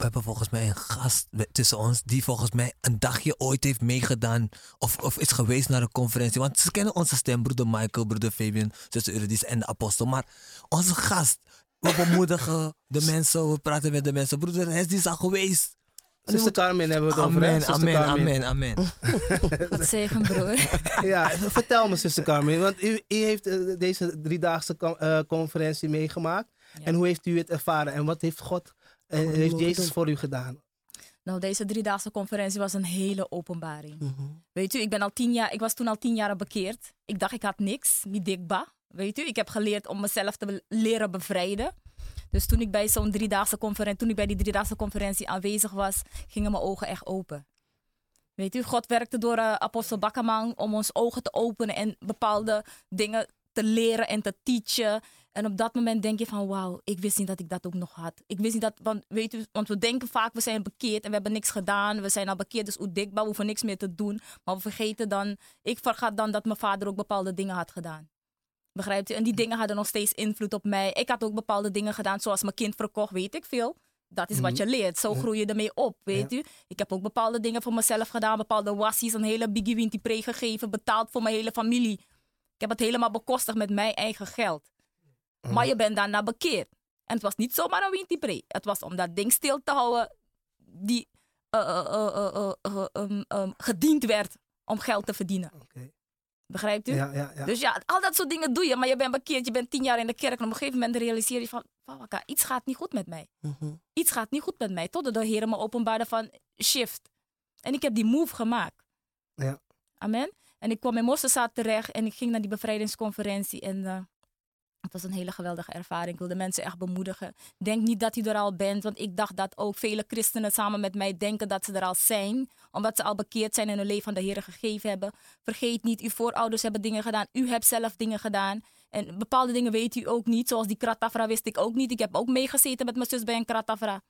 hebben volgens mij een gast tussen ons die volgens mij een dagje ooit heeft meegedaan of, of is geweest naar een conferentie. Want ze kennen onze stem, broeder Michael, broeder Fabian, zuster Eurydice en de apostel. Maar onze gast, we bemoedigen de mensen, we praten met de mensen. Broeder Hes, die is al geweest. Zuster Carmen hebben we het over. hè? Amen, amen, Carmen. amen, amen. God zegen, broer. Ja, vertel me, zuster Carmen. Want u, u heeft eh, deze driedaagse eh, conferentie meegemaakt. En hoe heeft u het ervaren? En wat heeft God, en heeft Jezus voor u gedaan? Nou, deze driedaagse conferentie was een hele openbaring. Mhm. Weet u, ik, ben al tien jaar, ik was toen al tien jaar bekeerd. Ik dacht, ik had niks, niet dikba. Weet u, ik heb geleerd om mezelf te leren bevrijden. Dus toen ik bij zo'n driedaagse conferentie, toen ik bij die driedaagse conferentie aanwezig was, gingen mijn ogen echt open. Weet u, God werkte door eh, apostel Bakkerman om ons ogen te openen en bepaalde dingen te leren en te teachen. En op dat moment denk je van wauw, ik wist niet dat ik dat ook nog had. Ik wist niet dat, want, weet u, want we denken vaak we zijn bekeerd en we hebben niks gedaan. We zijn al bekeerd, dus oedikba, we hoeven niks meer te doen. Maar we vergeten dan, ik vergat dan dat mijn vader ook bepaalde dingen had gedaan. Begrijpt u? En die dingen hadden nog steeds invloed op mij. Ik had ook bepaalde dingen gedaan, zoals mijn kind verkocht, weet ik veel. Dat is wat je leert. Zo groei je ermee op, weet u. Ik heb ook bepaalde dingen voor mezelf gedaan. Bepaalde wassies, een hele biggie winty pre gegeven. Betaald voor mijn hele familie. Ik heb het helemaal bekostigd met mijn eigen geld. Maar je bent daarna bekeerd. En het was niet zomaar een winty pre. Het was om dat ding stil te houden die um, um, gediend werd om geld te verdienen. Oké. Begrijpt u? Ja, ja, ja. Dus ja, al dat soort dingen doe je, maar je bent bekeerd, je bent tien jaar in de kerk en op een gegeven moment realiseer je van, "Wauw, iets gaat niet goed met mij. Mhm. Iets gaat niet goed met mij, totdat de Heer me openbaarde van shift. En ik heb die move gemaakt. Ja. Amen. En ik kwam in Mosselzaad terecht en ik ging naar die bevrijdingsconferentie en eh, het was een hele geweldige ervaring. Ik wilde mensen echt bemoedigen. Denk niet dat u er al bent, want ik dacht dat ook vele christenen samen met mij denken dat ze er al zijn. Omdat ze al bekeerd zijn en hun leven aan de Heer gegeven hebben. Vergeet niet, uw voorouders hebben dingen gedaan. U hebt zelf dingen gedaan. En bepaalde dingen weet u ook niet. Zoals die kratafra wist ik ook niet. Ik heb ook meegezeten met mijn zus bij een kratafra.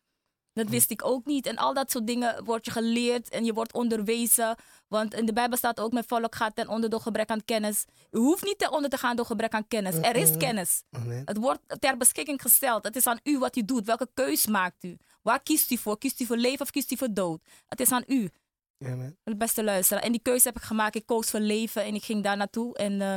Dat wist ik ook niet. En al dat soort dingen word je geleerd en je wordt onderwezen. Want in de Bijbel staat ook: Mijn volk gaat ten onder door gebrek aan kennis. U hoeft niet ten onder te gaan door gebrek aan kennis. Er is kennis. Het wordt ter beschikking gesteld. Het is aan u wat u doet. Welke keus maakt u? Waar kiest u voor? Kiest u voor leven of kiest u voor dood? Het is aan u, Amen. beste luisteraar. En die keuze heb ik gemaakt. Ik koos voor leven en ik ging daar naartoe. En eh,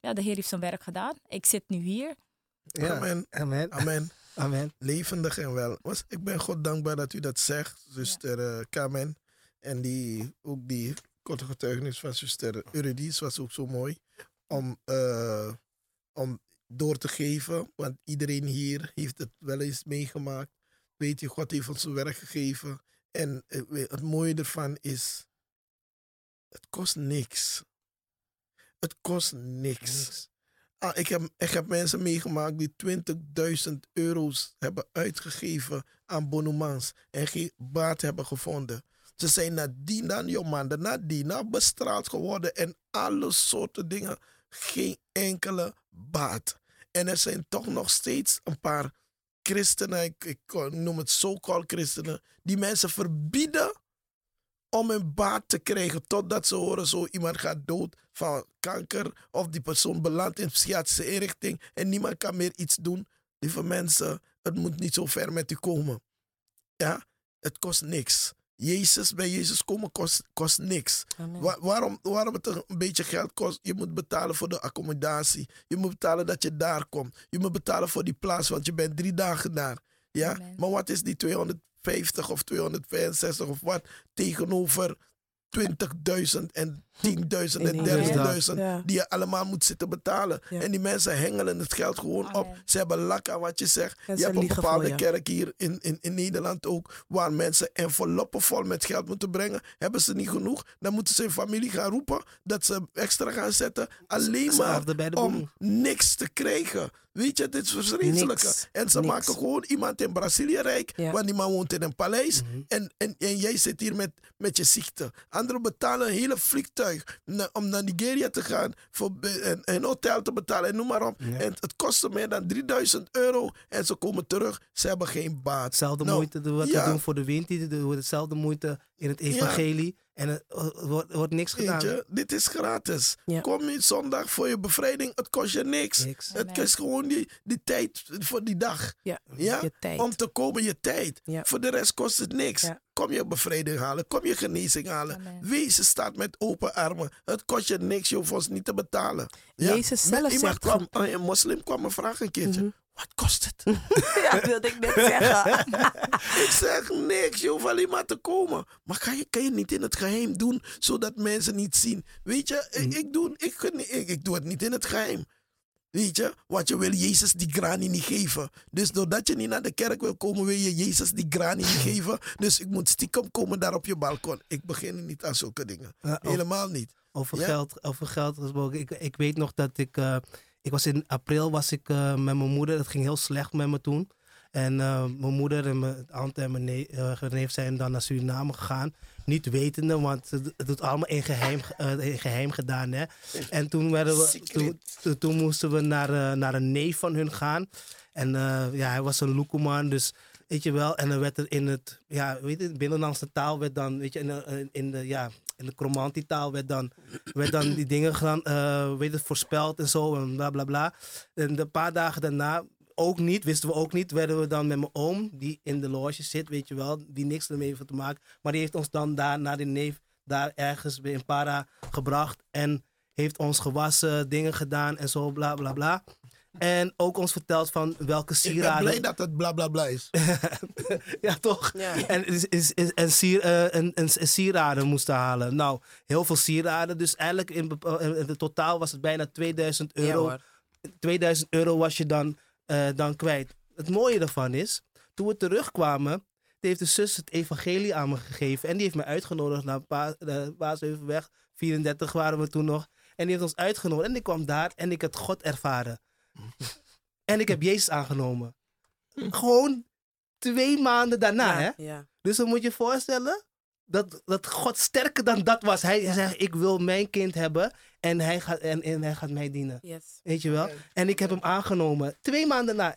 ja, de Heer heeft zijn werk gedaan. Ik zit nu hier. Ja. Amen. Amen. Amen. Amen. Levendig en wel. Ik ben God dankbaar dat u dat zegt, zuster eh, Carmen. En die, ook die korte getuigenis van zuster Eurydice was ook zo mooi. Om, eh, om door te geven, want iedereen hier heeft het wel eens meegemaakt. Weet je, God heeft ons zijn werk gegeven. En eh, het mooie ervan is, het kost niks. Het kost niks. Ah, ik, heb, ik heb mensen meegemaakt die 20.000 euro's hebben uitgegeven aan bonumans en geen baat hebben gevonden. Ze zijn nadien dan jongmaanden, nadien na bestraald geworden en alle soorten dingen. Geen enkele baat. En er zijn toch nog steeds een paar christenen, ik, ik noem het so-called christenen, die mensen verbieden om een baat te krijgen totdat ze horen zo iemand gaat dood van kanker of die persoon belandt in psychiatrische inrichting en niemand kan meer iets doen. Lieve mensen, het moet niet zo ver met u komen. Ja, het kost niks. Jezus, bij Jezus komen kost, kost niks. Wa- waarom, waarom het een beetje geld kost? Je moet betalen voor de accommodatie. Je moet betalen dat je daar komt. Je moet betalen voor die plaats, want je bent drie dagen daar. Ja? Amen. Maar wat is die 250 of 265 of wat tegenover 20.000 en 10.000 en In één 30.000 Ja. die je allemaal moet zitten betalen. Ja. En die mensen hengelen het geld gewoon op. Ze hebben lak aan wat je zegt. En je hebt een bepaalde kerk hier in, in, in Nederland ook, waar mensen enveloppen vol met geld moeten brengen. Hebben ze niet genoeg, dan moeten ze hun familie gaan roepen dat ze extra gaan zetten. Alleen maar om niks te krijgen. Weet je, dit is verschrikkelijke. En ze Niks. maken gewoon iemand in Brazilië rijk, Ja. want die man woont in een paleis. Mhm. en, en, en jij zit hier met, met je ziekte. Anderen betalen een hele vliegtuig na- om naar Nigeria te gaan, voor een hotel te betalen en noem maar op. Ja. En het kostte meer dan 3000 euro en ze komen terug, ze hebben geen baat. Hetzelfde Nou, moeite wat ja. we doen voor de wind, die doen hetzelfde moeite in het evangelie. En er er wordt, er wordt niks gedaan. je, dit is gratis. Ja. Kom je zondag voor je bevrijding, het kost je niks. Niks. Het kost gewoon die, die tijd voor die dag. Ja, Ja? je tijd. Om te komen je tijd. Ja. Voor de rest kost het niks. Ja. Kom je bevrijding halen, kom je genezing halen. Amen. Wees staat met open armen. Het kost je niks, je hoeft ons niet te betalen. Ja? Jezus zelf Met iemand zegt Mhm. kwam, een moslim kwam me vragen een keertje. Wat kost het? Ja, wilde ik net zeggen. ik zeg niks, je hoeft alleen maar te komen. Maar kan je, kan je niet in het geheim doen, zodat mensen niet zien? Weet je, Mhm. ik, ik, doe, ik, ik, ik doe het niet in het geheim. Weet je, want je wil Jezus die grani niet geven. Dus doordat je niet naar de kerk wil komen, wil je Jezus die grani niet geven. Dus ik moet stiekem komen daar op je balkon. Ik begin niet aan zulke dingen. Helemaal niet. Over, Ja? geld, over geld gesproken. Ik, ik weet nog dat ik. eh, ik was in april was ik eh, met mijn moeder. Het ging heel slecht met me toen. En eh, mijn moeder en mijn tante en mijn eh, neef zijn dan naar Suriname gegaan. Niet wetende, want het, doet allemaal in geheim, eh, in geheim gedaan. Hè? En toen, werden we, toen, toen moesten we naar, naar een neef van hun gaan. En ja, hij was een loekoeman, dus weet je wel. En dan werd er in het, ja, weet je, binnenlandse taal werd dan, weet je, in de, in de ja, de Cromanti-taal werd dan, werd dan die dingen gedaan, eh, het, voorspeld en zo en bla bla bla. En een paar dagen daarna, ook niet, wisten we ook niet, werden we dan met mijn oom, die in de loge zit, weet je wel, die niks ermee heeft te maken. Maar die heeft ons dan daar naar de neef, daar ergens in Para gebracht en heeft ons gewassen, dingen gedaan en zo, bla bla bla. En ook ons verteld van welke Ik ben sieraden... blij dat het bla bla bla is. ja, toch? Ja. En, is, is, is, en, sier, eh, en, en, en sieraden moesten halen. Nou, heel veel sieraden. Dus eigenlijk in, bepa- in totaal was het bijna 2000 Ja, euro. hoor. 2000 euro was je dan, eh, dan kwijt. Het mooie daarvan is, toen we terugkwamen, heeft de zus het evangelie aan me gegeven. En die heeft me uitgenodigd naar Pa- eh, Paasheuvelweg. 34 waren we toen nog. En die heeft ons uitgenodigd. En ik kwam daar en ik had God ervaren. En ik heb Jezus aangenomen. Gewoon twee maanden daarna, hè? Ja, ja. Dus dan moet je je voorstellen dat, dat God sterker dan dat was. Hij zegt, ik wil mijn kind hebben en hij gaat, en, en hij gaat mij dienen. Yes. Weet je wel? En ik heb hem aangenomen. Twee maanden na.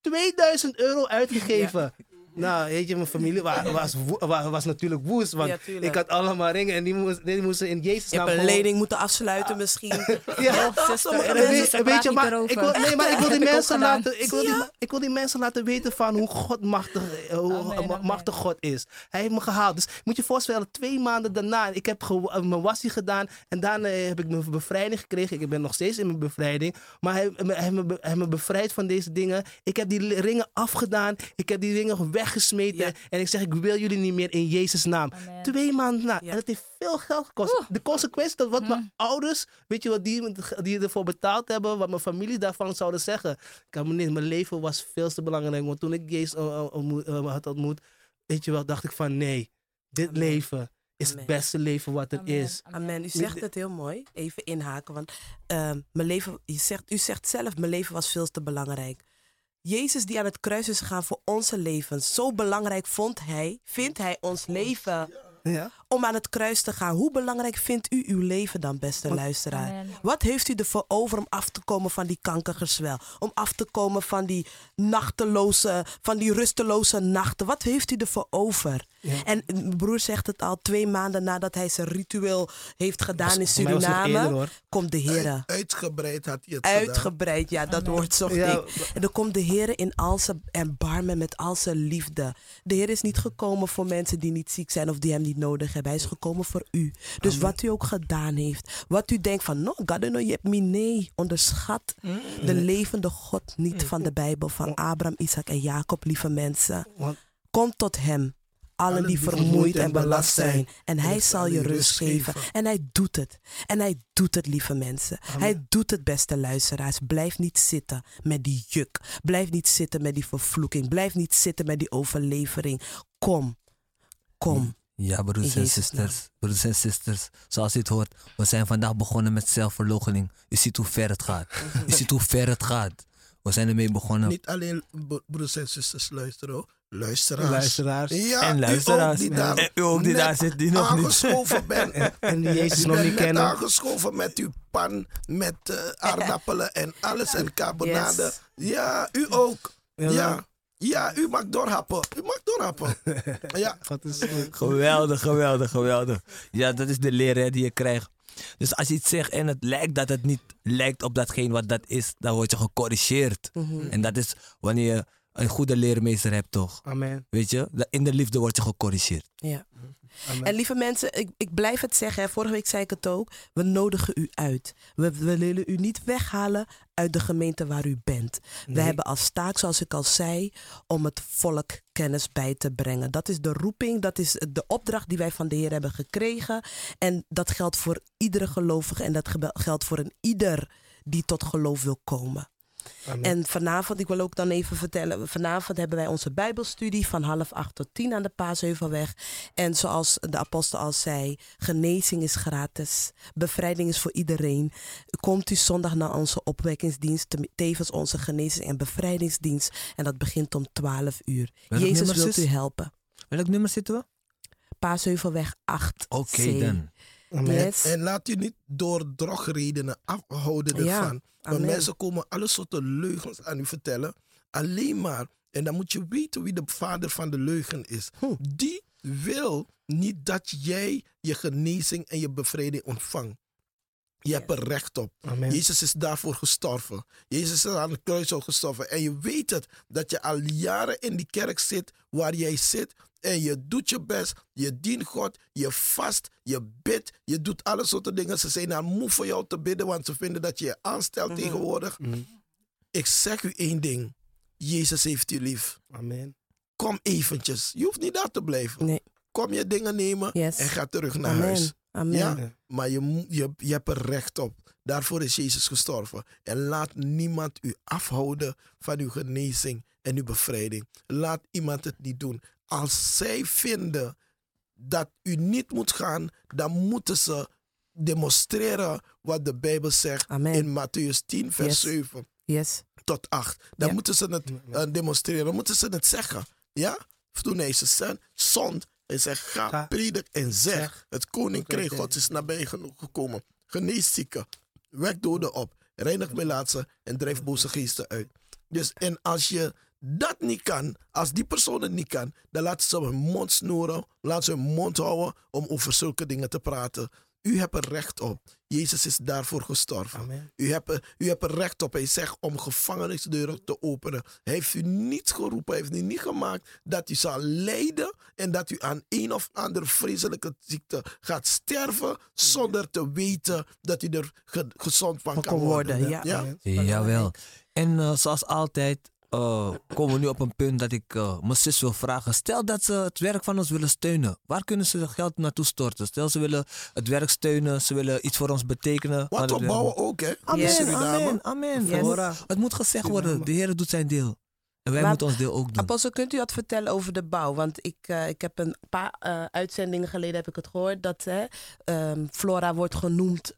2000 euro uitgegeven. Nou, weet je, mijn familie wa- was, wa- was natuurlijk woest. Want Ja, ik had allemaal ringen en die, moest, die moesten in Jezus Je naam hebt een lening moeten afsluiten misschien. Ja, weet, je, maar ik wil, nee, maar ik wil die mensen laten, ik wil die, ik wil die mensen laten weten van hoe God machtig, hoe Amen, ma- amen. machtig God is. Hij heeft me gehaald. Dus moet je je voorstellen, twee maanden daarna, ik heb eh, mijn wassie gedaan en daarna heb ik mijn bevrijding gekregen. Ik ben nog steeds in mijn bevrijding, maar hij, hij, heeft me, be- hij heeft me bevrijd van deze dingen. Ik heb die ringen afgedaan, ik heb die ringen weggesmeten Ja. en ik zeg, ik wil jullie niet meer in Jezus naam. Amen. Twee maanden na. Ja. En het heeft veel geld gekost. De consequentie, dat wat mijn ouders, weet je wat die, die ervoor betaald hebben, wat mijn familie daarvan zouden zeggen. Ik kan me niet, mijn leven was veel te belangrijk. Want toen ik Jezus uh, ontmoet- uh, had ontmoet, weet je wel, dacht ik van nee, dit Amen. leven is Amen. het beste leven wat er Amen. is. Amen. U zegt het heel mooi. Even inhaken. Want ehm, mijn leven, je zegt, u zegt zelf, mijn leven was veel te belangrijk. Jezus die aan het kruis is gegaan voor onze levens. Zo belangrijk vond hij, vindt hij ons leven Ja? Om aan het kruis te gaan. Hoe belangrijk vindt u uw leven dan, beste luisteraar? Amen. Wat heeft u ervoor over om af te komen van die kankergezwel? Om af te komen van die nachteloze, van die rusteloze nachten? Wat heeft u ervoor over? En mijn broer zegt het al twee maanden nadat hij zijn ritueel heeft gedaan in was Suriname. eerder, komt de Heer. Uitgebreid had hij het gedaan. Uitgebreid, ja, dat woord zocht Ja. ik. En dan komt de Heer in al zijn erbarmen met al zijn liefde. De Heer is niet gekomen voor mensen die niet ziek zijn of die hem niet nodig hebben. Hij is gekomen voor u. Dus wat u ook gedaan heeft, wat u denkt van, no, God, no, je hebt me nee, onderschat de levende God niet van de Bijbel, van Abraham, Isaac en Jacob, lieve mensen. Want Kom tot hem. Allen die vermoeid en belast zijn. En hij zal je rust geven. En hij doet het. En hij doet het, lieve mensen. Hij doet het, beste luisteraars. Blijf niet zitten met die juk. Blijf niet zitten met die vervloeking. Blijf niet zitten met die overlevering. Kom. Kom. Ja, broeders en Jezus' sisters. Broeders en sisters, zoals u het hoort, we zijn vandaag begonnen met zelfverloochening. U ziet hoe ver het gaat. U ziet hoe ver het gaat. We zijn ermee begonnen. Niet alleen bro- broeders en zusters luisteren, hoor. luisteraars. Luisteraars. Ja, En u luisteraars. ook die daar, En u ook die net daar zit, die nog niet. aangeschoven bent. en die Jezus Je nog bent niet kennen. aangeschoven met uw pan, met eh, aardappelen en alles en carbonade. Yes. Ja, u ook. Ja. Ja. Ja, u mag doorhappen. U mag doorhappen. ja, is goed. Geweldig, geweldig, geweldig. Ja, dat is de leer hè, die je krijgt. Dus als je iets zegt en het lijkt dat het niet lijkt op datgene wat dat is, dan word je gecorrigeerd. En dat is wanneer je een goede leermeester hebt, toch? Amen. Weet je, Dat- in de liefde word je gecorrigeerd. Ja. En lieve mensen, ik, ik blijf het zeggen. Hè. Vorige week zei ik het ook. We nodigen u uit. We, we willen u niet weghalen uit de gemeente waar u bent. We hebben als taak, zoals ik al zei, om het volk kennis bij te brengen. Dat is de roeping, dat is de opdracht die wij van de Heer hebben gekregen. En dat geldt voor iedere gelovige en dat geldt voor een ieder die tot geloof wil komen. En vanavond, ik wil ook dan even vertellen, vanavond hebben wij onze Bijbelstudie van half acht tot tien aan de Paasheuvelweg. En zoals de apostel al zei, genezing is gratis, bevrijding is voor iedereen. Komt u zondag naar onze opwekkingsdienst, te- tevens onze genezing en bevrijdingsdienst. En dat begint om 12 uur. Welk Jezus wil u helpen. Welk nummer zitten we? Paasheuvelweg 8. Oké, dan. Yes. en laat u niet door drogredenen afhouden Ja, ervan. Want mensen komen alle soorten leugens aan u vertellen. Alleen maar, en dan moet je weten wie de vader van de leugen is. Hm. Die wil niet dat jij je genezing en je bevrijding ontvangt. Je hebt er recht op. Amen. Jezus is daarvoor gestorven. Jezus is aan het kruis al gestorven. En je weet het, dat je al jaren in die kerk zit waar jij zit. En je doet je best, je dient God, je vast, je bidt, je doet alle soorten dingen. Ze zijn al moe voor jou te bidden, want ze vinden dat je je aanstelt Mhm. tegenwoordig. Ik zeg u één ding. Jezus heeft u lief. Amen. Kom eventjes. Je hoeft niet daar te blijven. Nee. Kom je dingen nemen Yes. en ga terug naar Amen. huis. Amen. Ja, maar je, je, je hebt er recht op. Daarvoor is Jezus gestorven. En laat niemand u afhouden van uw genezing en uw bevrijding. Laat iemand het niet doen. Als zij vinden dat u niet moet gaan, dan moeten ze demonstreren wat de Bijbel zegt Amen. in Matthäus 10, vers Yes. 7 Yes. tot 8. Dan Ja. moeten ze het eh, demonstreren, dan moeten ze het zeggen. Ja? Toen hij ze zond hij zegt, ga, Ga. predik en zeg, het koninkrijk. Gods is nabij genoeg gekomen. Genees zieken, wek doden op, reinig melaatsen en drijf boze geesten uit. Dus en als je dat niet kan, als die persoon het niet kan, dan laten ze hun mond snoeren, laten ze hun mond houden om over zulke dingen te praten. U hebt er recht op. Jezus is daarvoor gestorven. Amen. U hebt, er, u hebt er recht op. Hij zegt om gevangenisdeuren te openen. Hij heeft u niet geroepen, hij heeft u niet gemaakt dat u zal lijden en dat u aan een of andere vreselijke ziekte gaat sterven zonder te weten dat u er ge- gezond van Van kan worden. ja. Jawel. En eh, zoals altijd eh, komen we nu op een punt dat ik eh, mijn zus wil vragen. Stel dat ze het werk van ons willen steunen. Waar kunnen ze het geld naartoe storten? Stel ze willen het werk steunen, ze willen iets voor ons betekenen. Wat opbouwen ook, hè? Amen, Yes. Amen, amen. Yes. Het moet- gezegd worden. De Heer doet zijn deel. En wij Maar- moeten ons deel ook doen. Apostel, kunt u wat vertellen over de bouw? Want ik, eh, ik heb een paar eh, uitzendingen geleden heb ik het gehoord dat hè, ehm, Flora wordt genoemd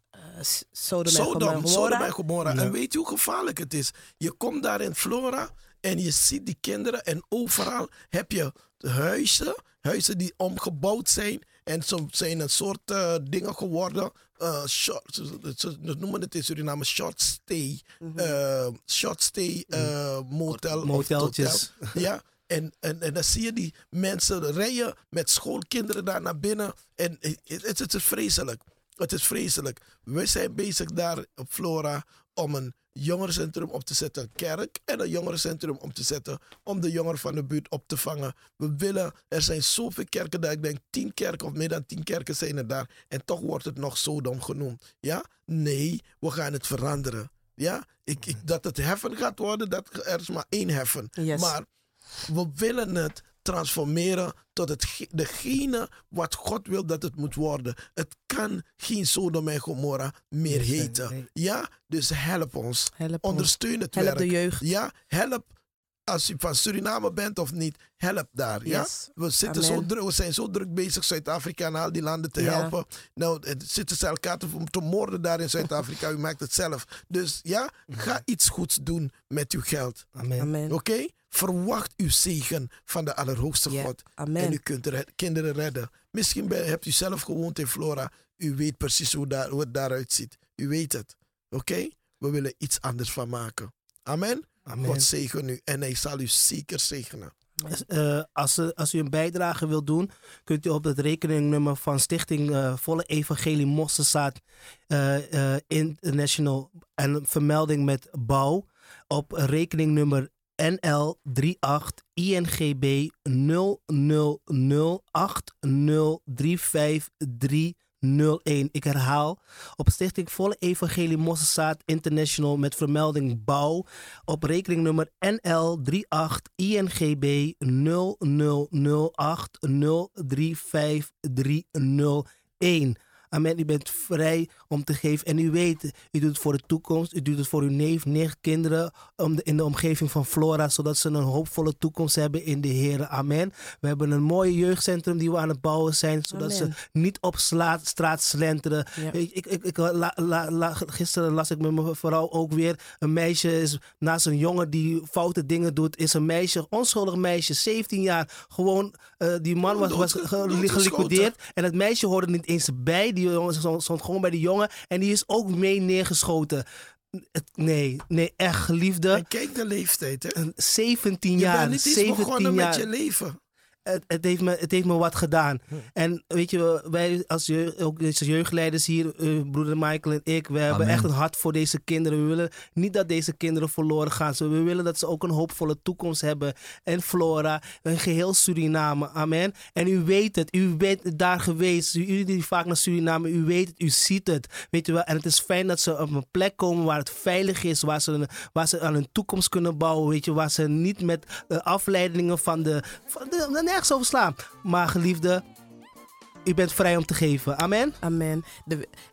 Sodom en Sodom, Gomorra. En Gomorra. Ja. En weet je hoe gevaarlijk het is? Je komt daar in Flora en je ziet die kinderen en overal heb je huizen, huizen die omgebouwd zijn en zo zijn een soort eh, dingen geworden. eh, short, ze, ze- ze noemen het in Suriname short stay, eh, short stay eh, motel. Moteltjes. hotel. Ja, en, en, en dan zie je die mensen rijden met schoolkinderen daar naar binnen. En het, het, het is vreselijk. Het is vreselijk. We zijn bezig daar op Flora om een jongerencentrum op te zetten, een kerk en een jongerencentrum op te zetten om de jongeren van de buurt op te vangen. We willen, er zijn zoveel kerken daar, ik denk tien kerken of meer dan tien kerken zijn er daar en toch wordt het nog Sodom genoemd. Ja? Nee, we gaan het veranderen. Ja? Ik, ik, dat het heffen gaat worden, dat, er is maar één heffen. Yes. Maar we willen het transformeren tot het, degene wat God wil dat het moet worden. Het kan geen Sodom en Gomorra meer heten. Ja, dus help ons. Help ons. Ondersteun het Help werk. de jeugd. Ja, help. Als u van Suriname bent of niet, help daar. Ja? Yes. We, zitten zo druk, we zijn zo druk bezig Zuid-Afrika en al die landen te Ja. helpen. Nou, het zitten ze elkaar te, te moorden daar in Zuid-Afrika. U maakt het zelf. Dus ja, ga iets goeds doen met uw geld. Amen. Amen. Oké? Verwacht uw zegen van de Allerhoogste God. amen. En u kunt de kinderen redden. Misschien ben- hebt u zelf gewoond in Flora. U weet precies hoe, daar, hoe het daaruit ziet. U weet het. Oké? We willen iets anders van maken. Amen? Amen. God zegen u en hij zal u zeker zegenen. Eh, als, u- als u een bijdrage wilt doen, kunt u op het rekeningnummer van Stichting eh, Volle Evangelie Mosselzaad eh, eh, International en een vermelding met bouw op rekeningnummer NL38 INGB 0008035301. Ik herhaal, op Stichting Volle Evangelie Mosselzaad International met vermelding bouw op rekeningnummer NL38 INGB 0008035301. Amen. U bent vrij om te geven. En u weet, u doet het voor de toekomst. U doet het voor uw neef, nicht, kinderen om de- in de omgeving van Flora. Zodat ze een hoopvolle toekomst hebben in de Heer. Amen. We hebben een mooi jeugdcentrum die we aan het bouwen zijn. Zodat Amen. ze niet op straat slenteren. Ja. Ik, ik, ik, ik- la- la- la- gisteren las ik met mijn vrouw ook weer. Een meisje is naast een jongen die foute dingen doet. Is een meisje, onschuldig meisje, 17 jaar. Gewoon, eh, die man was, was geliquideerd. En het meisje hoorde niet eens bij. Die jongen stond gewoon bij de jongen. En die is ook mee neergeschoten. Nee, nee, echt geliefde. En kijk de leeftijd. Hè. Een 17 Je jaar. bent niet eens 17 begonnen jaar met je leven. Het, het, heeft me, het heeft me wat gedaan. En weet je, wij als, je, ook deze jeugdleiders hier, eh, broeder Michael en ik, we hebben echt een hart voor deze kinderen. We willen niet dat deze kinderen verloren gaan. We willen dat ze ook een hoopvolle toekomst hebben. En Flora, een geheel Suriname. Amen. En u weet het, u bent daar geweest. U u die vaak naar Suriname, u weet het, u ziet het. Weet je wel, en het is fijn dat ze op een plek komen waar het veilig is, waar ze, waar ze aan hun toekomst kunnen bouwen. Weet je, waar ze niet met eh, afleidingen van de, van de nergens over slaan. Maar geliefde, u bent vrij om te geven. Amen. Amen.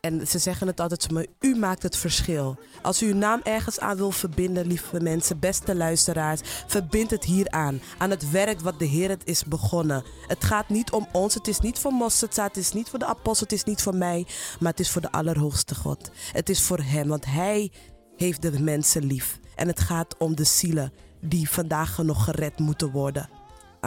En ze zeggen het altijd, maar u maakt het verschil. Als u uw naam ergens aan wil verbinden, lieve mensen, beste luisteraars, verbind het hier aan. Aan het werk wat de Heer het is begonnen. Het gaat niet om ons, het is niet voor Mosterdza, het is niet voor de apostel, het is niet voor mij, maar het is voor de Allerhoogste God. Het is voor Hem, want Hij heeft de mensen lief. En het gaat om de zielen die vandaag nog gered moeten worden.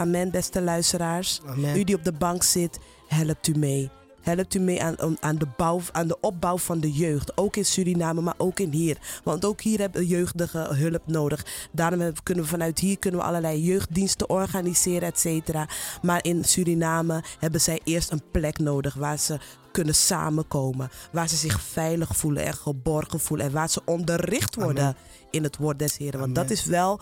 Amen, beste luisteraars. Amen. U die op de bank zit, helpt u mee. helpt u mee aan, aan- de bouw, aan de opbouw van de jeugd. Ook in Suriname, maar ook in hier. Want ook hier hebben jeugdigen hulp nodig. Daarom kunnen we vanuit hier kunnen we allerlei jeugddiensten organiseren, et cetera. Maar in Suriname hebben zij eerst een plek nodig waar ze kunnen samenkomen. Waar ze zich veilig voelen en geborgen voelen. En waar ze onderricht worden in het woord des Heren. Want dat is wel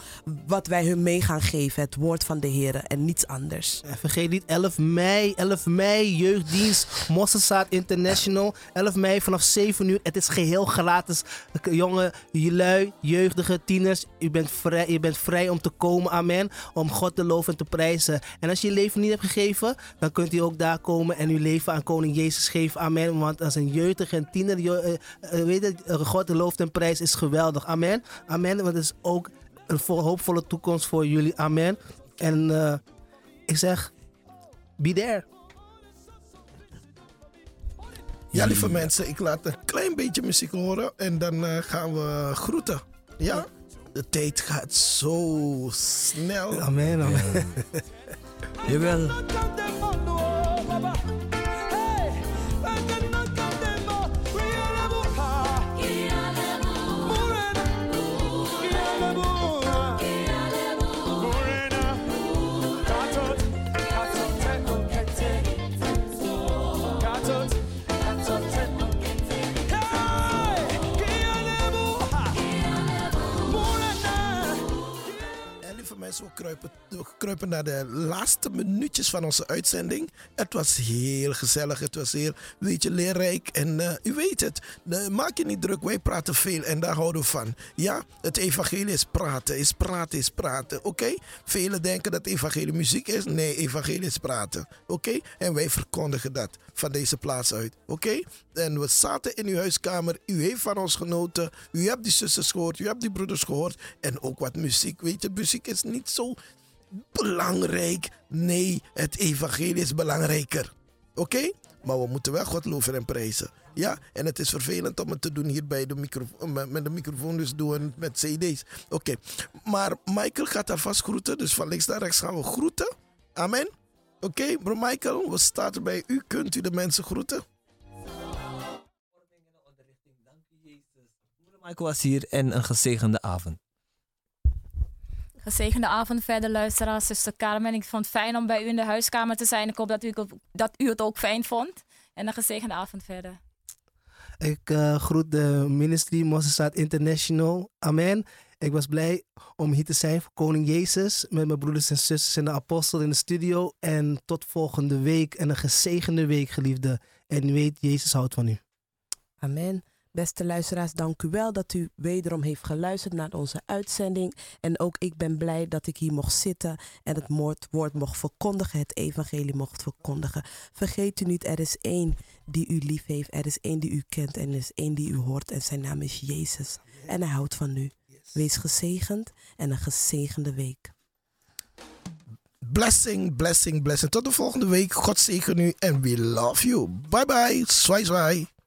wat wij hun mee gaan geven. Het woord van de Heren en niets anders. En vergeet niet 11 mei, 11 mei, jeugddienst, Mosselzaad International. 11 mei vanaf 7 uur. Het is geheel gratis. Jongen, jullie, jeugdige tieners, u bent, vrij, je bent vrij om te komen, amen. Om God te loven en te prijzen. En als je je leven niet hebt gegeven, dan kunt u ook daar komen en uw leven aan Koning Jezus geven, amen. Want als een jeugdige en tiener, eh, eh, weet het, God looft en prijs is geweldig, amen. Amen, want het is ook een vol- hoopvolle toekomst voor jullie, amen. En eh, ik zeg, be there. Ja, lieve mensen, ik laat een klein beetje muziek horen en dan eh, gaan we groeten. Ja, de tijd gaat zo snel. Amen, amen. Jawel. Mensen, we kruipen, naar de laatste minuutjes van onze uitzending. Het was heel gezellig, het was heel, weet je, leerrijk. En eh, u weet het, maak je niet druk, wij praten veel en daar houden we van. Ja, het evangelie is praten, is praten, is praten, oké? Velen denken dat evangelie muziek is. Nee, evangelie is praten, oké? En wij verkondigen dat van deze plaats uit, oké? En we zaten in uw huiskamer, u heeft van ons genoten, u hebt die zusters gehoord, u hebt die broeders gehoord. En ook wat muziek, weet je, muziek is niet zo belangrijk. Nee, het evangelie is belangrijker. Oké? Maar we moeten wel God loven en prijzen. Ja, en het is vervelend om het te doen hier bij de microfoon, met met de microfoon, dus doen met cd's. Oké, maar Michael gaat alvast groeten, dus van links naar rechts gaan we groeten. Amen. Oké, bro Michael, we starten bij u. Kunt u de mensen groeten? Michael was hier en een gezegende avond. Gezegende avond verder, luisteraars. Zuster Carmen, ik vond het fijn om bij u in de huiskamer te zijn. Ik hoop dat u, dat u het ook fijn vond. En een gezegende avond verder. Ik eh, groet de ministry Mosselzaad International. Amen. Ik was blij om hier te zijn voor Koning Jezus. Met mijn broeders en zusters en de apostel in de studio. En tot volgende week. En een gezegende week, geliefde. En weet, Jezus houdt van u. Amen. Beste luisteraars, dank u wel dat u wederom heeft geluisterd naar onze uitzending. En ook ik ben blij dat ik hier mocht zitten en het woord mocht verkondigen, het evangelie mocht verkondigen. Vergeet u niet, er is één die u lief heeft, er is één die u kent en er is één die u hoort en zijn naam is Jezus. En hij houdt van u. Wees gezegend en een gezegende week. Blessing, blessing, blessing. Tot de volgende week. God zegen u en we love you. Bye bye. Zwaai, zwaai.